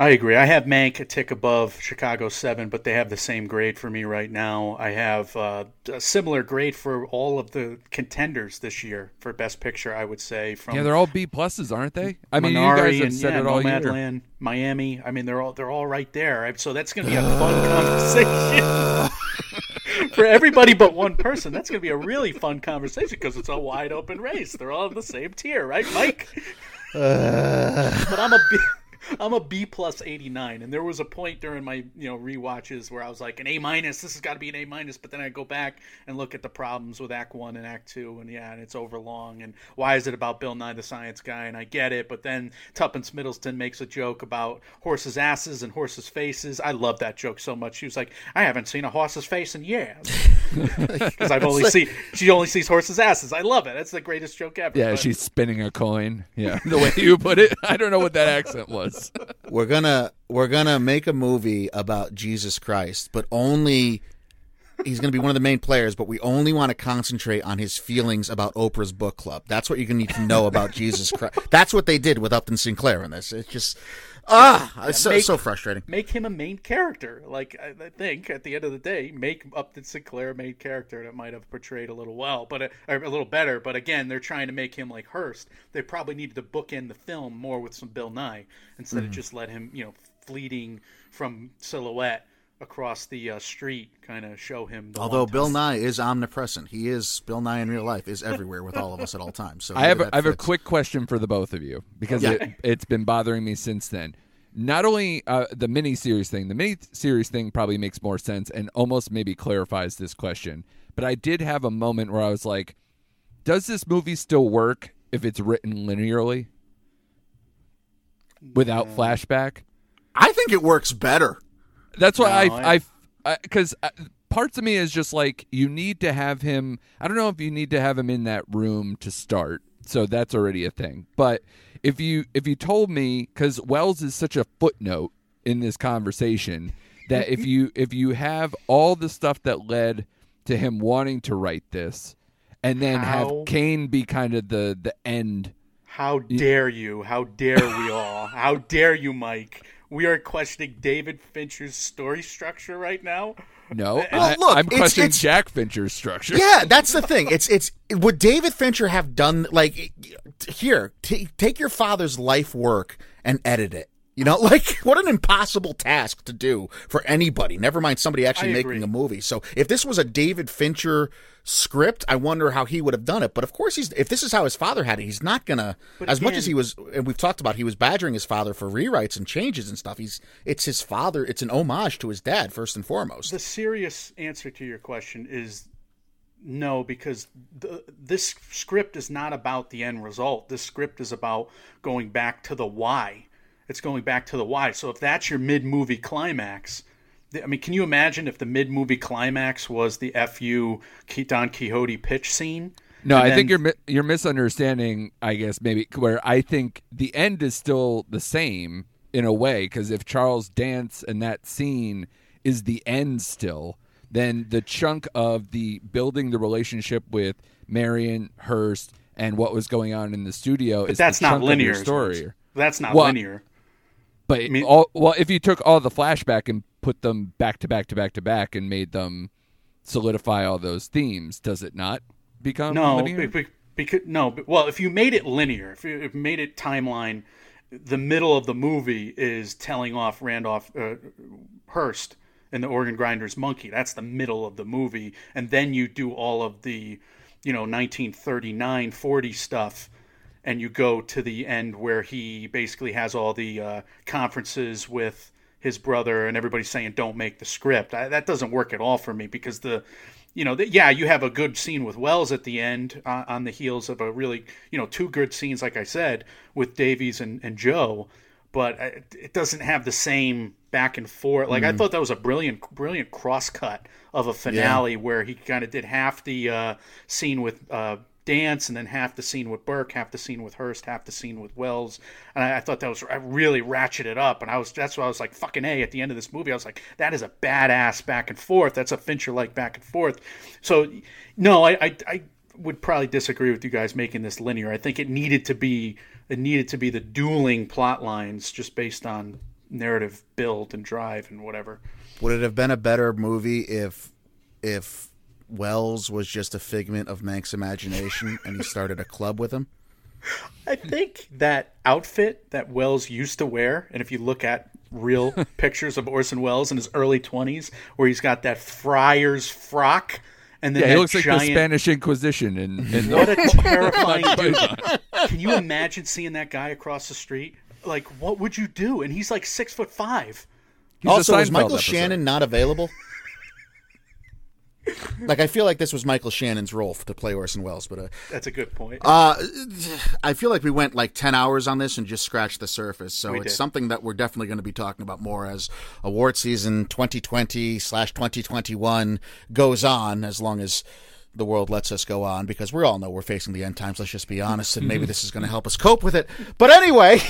I agree. I have Mank a tick above Chicago 7, but they have the same grade for me right now. I have uh, a similar grade for all of the contenders this year for Best Picture, I would say. From Yeah, they're all B pluses, aren't they? I mean, Minari you guys have and said yeah, it all year. Miami. I mean, they're all they're all right there. So that's going to be a fun conversation for everybody but one person. That's going to be a really fun conversation because it's a wide open race. They're all in the same tier, right, Mike? but I'm a B. I'm a B plus eighty nine, and there was a point during my you know rewatches where I was like an A minus. This has got to be an A minus, but then I go back and look at the problems with Act One and Act Two, and yeah, and it's overlong. And why is it about Bill Nye the Science Guy? And I get it, but then Tuppence Middleton makes a joke about horses' asses and horses' faces. I love that joke so much. She was like, I haven't seen a horse's face in years because I've only seen she only sees horses' asses. I love it. That's the greatest joke ever. Yeah, But- she's spinning a coin. Yeah, the way you put it. I don't know what that accent was. We're gonna we're gonna make a movie about Jesus Christ, but only he's to be one of the main players, but we only want to concentrate on his feelings about Oprah's book club. That's what you're to need to know about Jesus Christ. That's what they did with Upton Sinclair in this. It's just ah, it's so, make- so frustrating. Make him a main character. Like I, I think at the end of the day, make Upton Sinclair a main character that might have portrayed a little well, but uh, or a little better. But again, they're trying to make him like Hearst. They probably needed to bookend the film more with some Bill Nye instead of just let him, you know, fleeting from silhouette across the uh, street, kind of show him. The Although Bill time. Nye is omnipresent, he is Bill Nye in real life is everywhere with all of us at all times. So I have maybe a, have a quick question for the both of you because Yeah. it, it's been bothering me since then. Not only uh, the mini series thing, the mini series thing probably makes more sense and almost maybe clarifies this question. But I did have a moment where I was like, does this movie still work if it's written linearly without flashback? I think it works better. That's why No, I I because uh, parts of me is just like you need to have him. I don't know if you need to have him in that room to start, so that's already a thing. But if you if you told me because Welles is such a footnote in this conversation that if you if you have all the stuff that led to him wanting to write this, and then How? have Kane be kind of the the end. How dare you? How dare we all? How dare you, Mike? We are questioning David Fincher's story structure right now. No, Well, I, look, I'm it's- questioning it's- Jack Fincher's structure. Yeah, that's the thing. It's it's would David Fincher have done like here t- take your father's life work and edit it. You know, like what an impossible task to do for anybody. Never mind somebody actually making a movie. So if this was a David Fincher script, I wonder how he would have done it. But of course, he's if this is how his father had it, he's not gonna. But as much as he was, and we've talked about, he was badgering his father for rewrites and changes and stuff. He's it's his father. It's an homage to his dad first and foremost. The serious answer to your question is no, because the, this script is not about the end result. This script is about going back to the why. It's going back to the why. So if that's your mid-movie climax, I mean, can you imagine if the mid-movie climax was the fu Don Quixote pitch scene? No, And I think you're you're misunderstanding. I guess maybe where I think the end is still the same in a way because if Charles Dance and that scene is the end still, then the chunk of the building the relationship with Marion Hearst and what was going on in the studio But is that's the not linear. Story. That's not Well, linear. But mean- all well, if you took all the flashback and put them back to back to back to back and made them solidify all those themes, does it not become No, linear? be- be- because no. but- Well, if you made it linear, if you if you made it timeline, the middle of the movie is telling off Randolph uh, Hearst and the organ grinder's monkey. That's the middle of the movie, and then you do all of the, you know, 1939, 40 stuff, and you go to the end where he basically has all the uh, conferences with his brother and everybody's saying don't make the script. I, that doesn't work at all for me because the you know, the, yeah, you have a good scene with Welles at the end uh, on the heels of a really, you know, two good scenes, like I said, with Davies and, and Joe, but it, it doesn't have the same back and forth. Like I thought that was a brilliant, brilliant cross cut of a finale where he kind of did half the uh, scene with uh, Dance and then half the scene with Burke, half the scene with Hearst, half the scene with Welles, and I, I thought that was I really ratcheted up. And I was that's why I was like fucking a at the end of this movie. I was like that is a badass back and forth. That's a Fincher like back and forth. So no, I, I I would probably disagree with you guys making this linear. I think it needed to be it needed to be the dueling plot lines just based on narrative build and drive and whatever. Would it have been a better movie if if Welles was just a figment of Mank's imagination and he started a club with him? I think that outfit that Welles used to wear, and if you look at real pictures of Orson Welles in his early 20s, where he's got that friar's frock and then yeah, he that looks like the Spanish Inquisition in, in What the a terrifying dude. Can you imagine seeing that guy across the street? Like, what would you do? And he's like six foot five. He's also, is Michael episode. Shannon not available? Like I feel like this was Michael Shannon's role to play Orson Welles, but uh, That's a good point. uh, I feel like we went like ten hours on this and just scratched the surface. So We it's did. something that we're definitely going to be talking about more as award season 2020 slash 2021 goes on. As long as the world lets us go on because we all know we're facing the end times. Let's just be honest, and maybe this is going to help us cope with it. But anyway,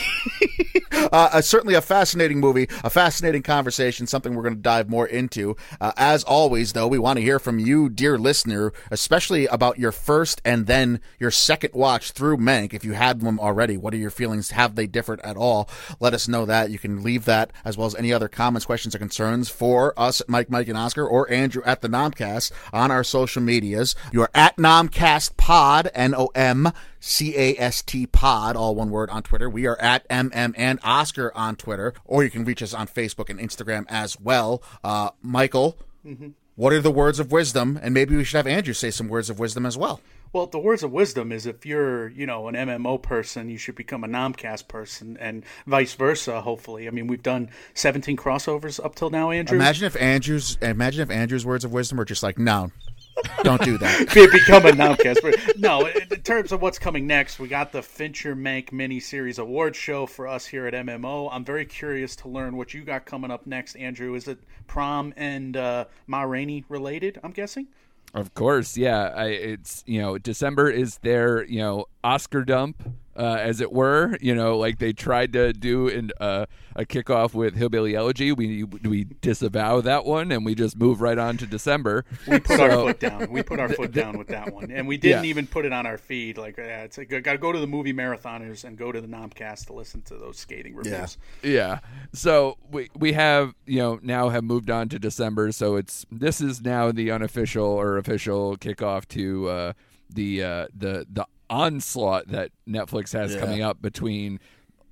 uh, certainly a fascinating movie, a fascinating conversation, something we're going to dive more into. Uh, as always, though, we want to hear from you, dear listener, especially about your first and then your second watch through Mank. If you had them already, what are your feelings? Have they differed at all? Let us know that. You can leave that as well as any other comments, questions, or concerns for us Mike, Mike, and Oscar or Andrew at the Nomcast on our social medias. You are at Nomcast Pod, N O M C A S T Pod, all one word on Twitter. We are at MM and Oscar on Twitter, or you can reach us on Facebook and Instagram as well. Uh, Michael, what are the words of wisdom? And maybe we should have Andrew say some words of wisdom as well. Well, the words of wisdom is if you're, you know, an MMO person, you should become a Nomcast person, and vice versa. Hopefully, I mean, we've done 17 crossovers up till now, Andrew. Imagine if Andrew's imagine if Andrew's words of wisdom were just like, no, don't do that. Become a Nomcast. But no, in in terms of what's coming next, we got the Fincher Mank miniseries award show for us here at MMO. I'm very curious to learn what you got coming up next, Andrew. Is it prom and uh, Ma Rainey related? I'm guessing. Of course, yeah. I, it's you know December is their you know Oscar dump, uh, as it were. You know, like they tried to do in uh, a kickoff with Hillbilly Elegy. We we disavow that one and we just move right on to December. We put our foot down. We put our foot down with that one, and we didn't Yeah. even put it on our feed. Like, yeah, it's got to go to the movie marathoners and go to the Nomcast to listen to those skating reviews. Yeah. So we we have you know now have moved on to December. So it's this is now the unofficial or official kickoff to uh, the uh, the the onslaught that Netflix has Yeah. coming up between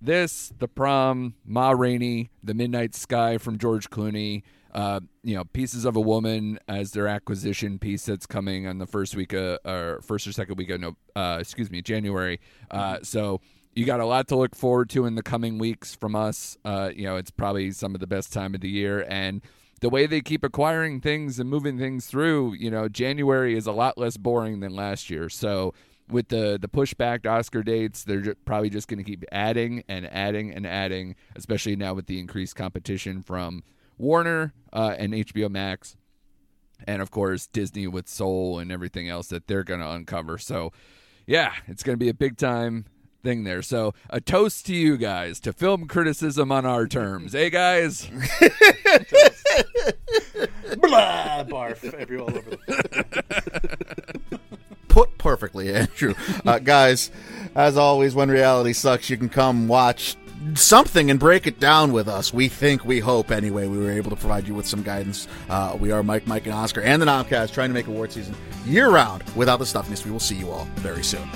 this, the prom, Ma Rainey, the Midnight Sky from George Clooney. Uh, you know, Pieces of a Woman as their acquisition piece that's coming on the first week of, or first or second week of no, uh, excuse me, January. Uh, so you got a lot to look forward to in the coming weeks from us. Uh, you know, it's probably some of the best time of the year, and the way they keep acquiring things and moving things through, you know, January is a lot less boring than last year. So with the the pushback to Oscar dates, they're ju- probably just going to keep adding and adding and adding, especially now with the increased competition from Warner uh, and HBO Max and of course Disney with Soul and everything else that they're going to uncover. So, yeah, it's going to be a big time thing there. So, a toast to you guys to film criticism on our terms. hey guys. Blah, barf, every all over the Put perfectly, Andrew. Uh, guys, as always, when reality sucks, you can come watch something and break it down with us. We think, we hope, anyway, we were able to provide you with some guidance. Uh, we are Mike, Mike, and Oscar, and the Nomcast trying to make award season year round without the stuffiness. We will see you all very soon.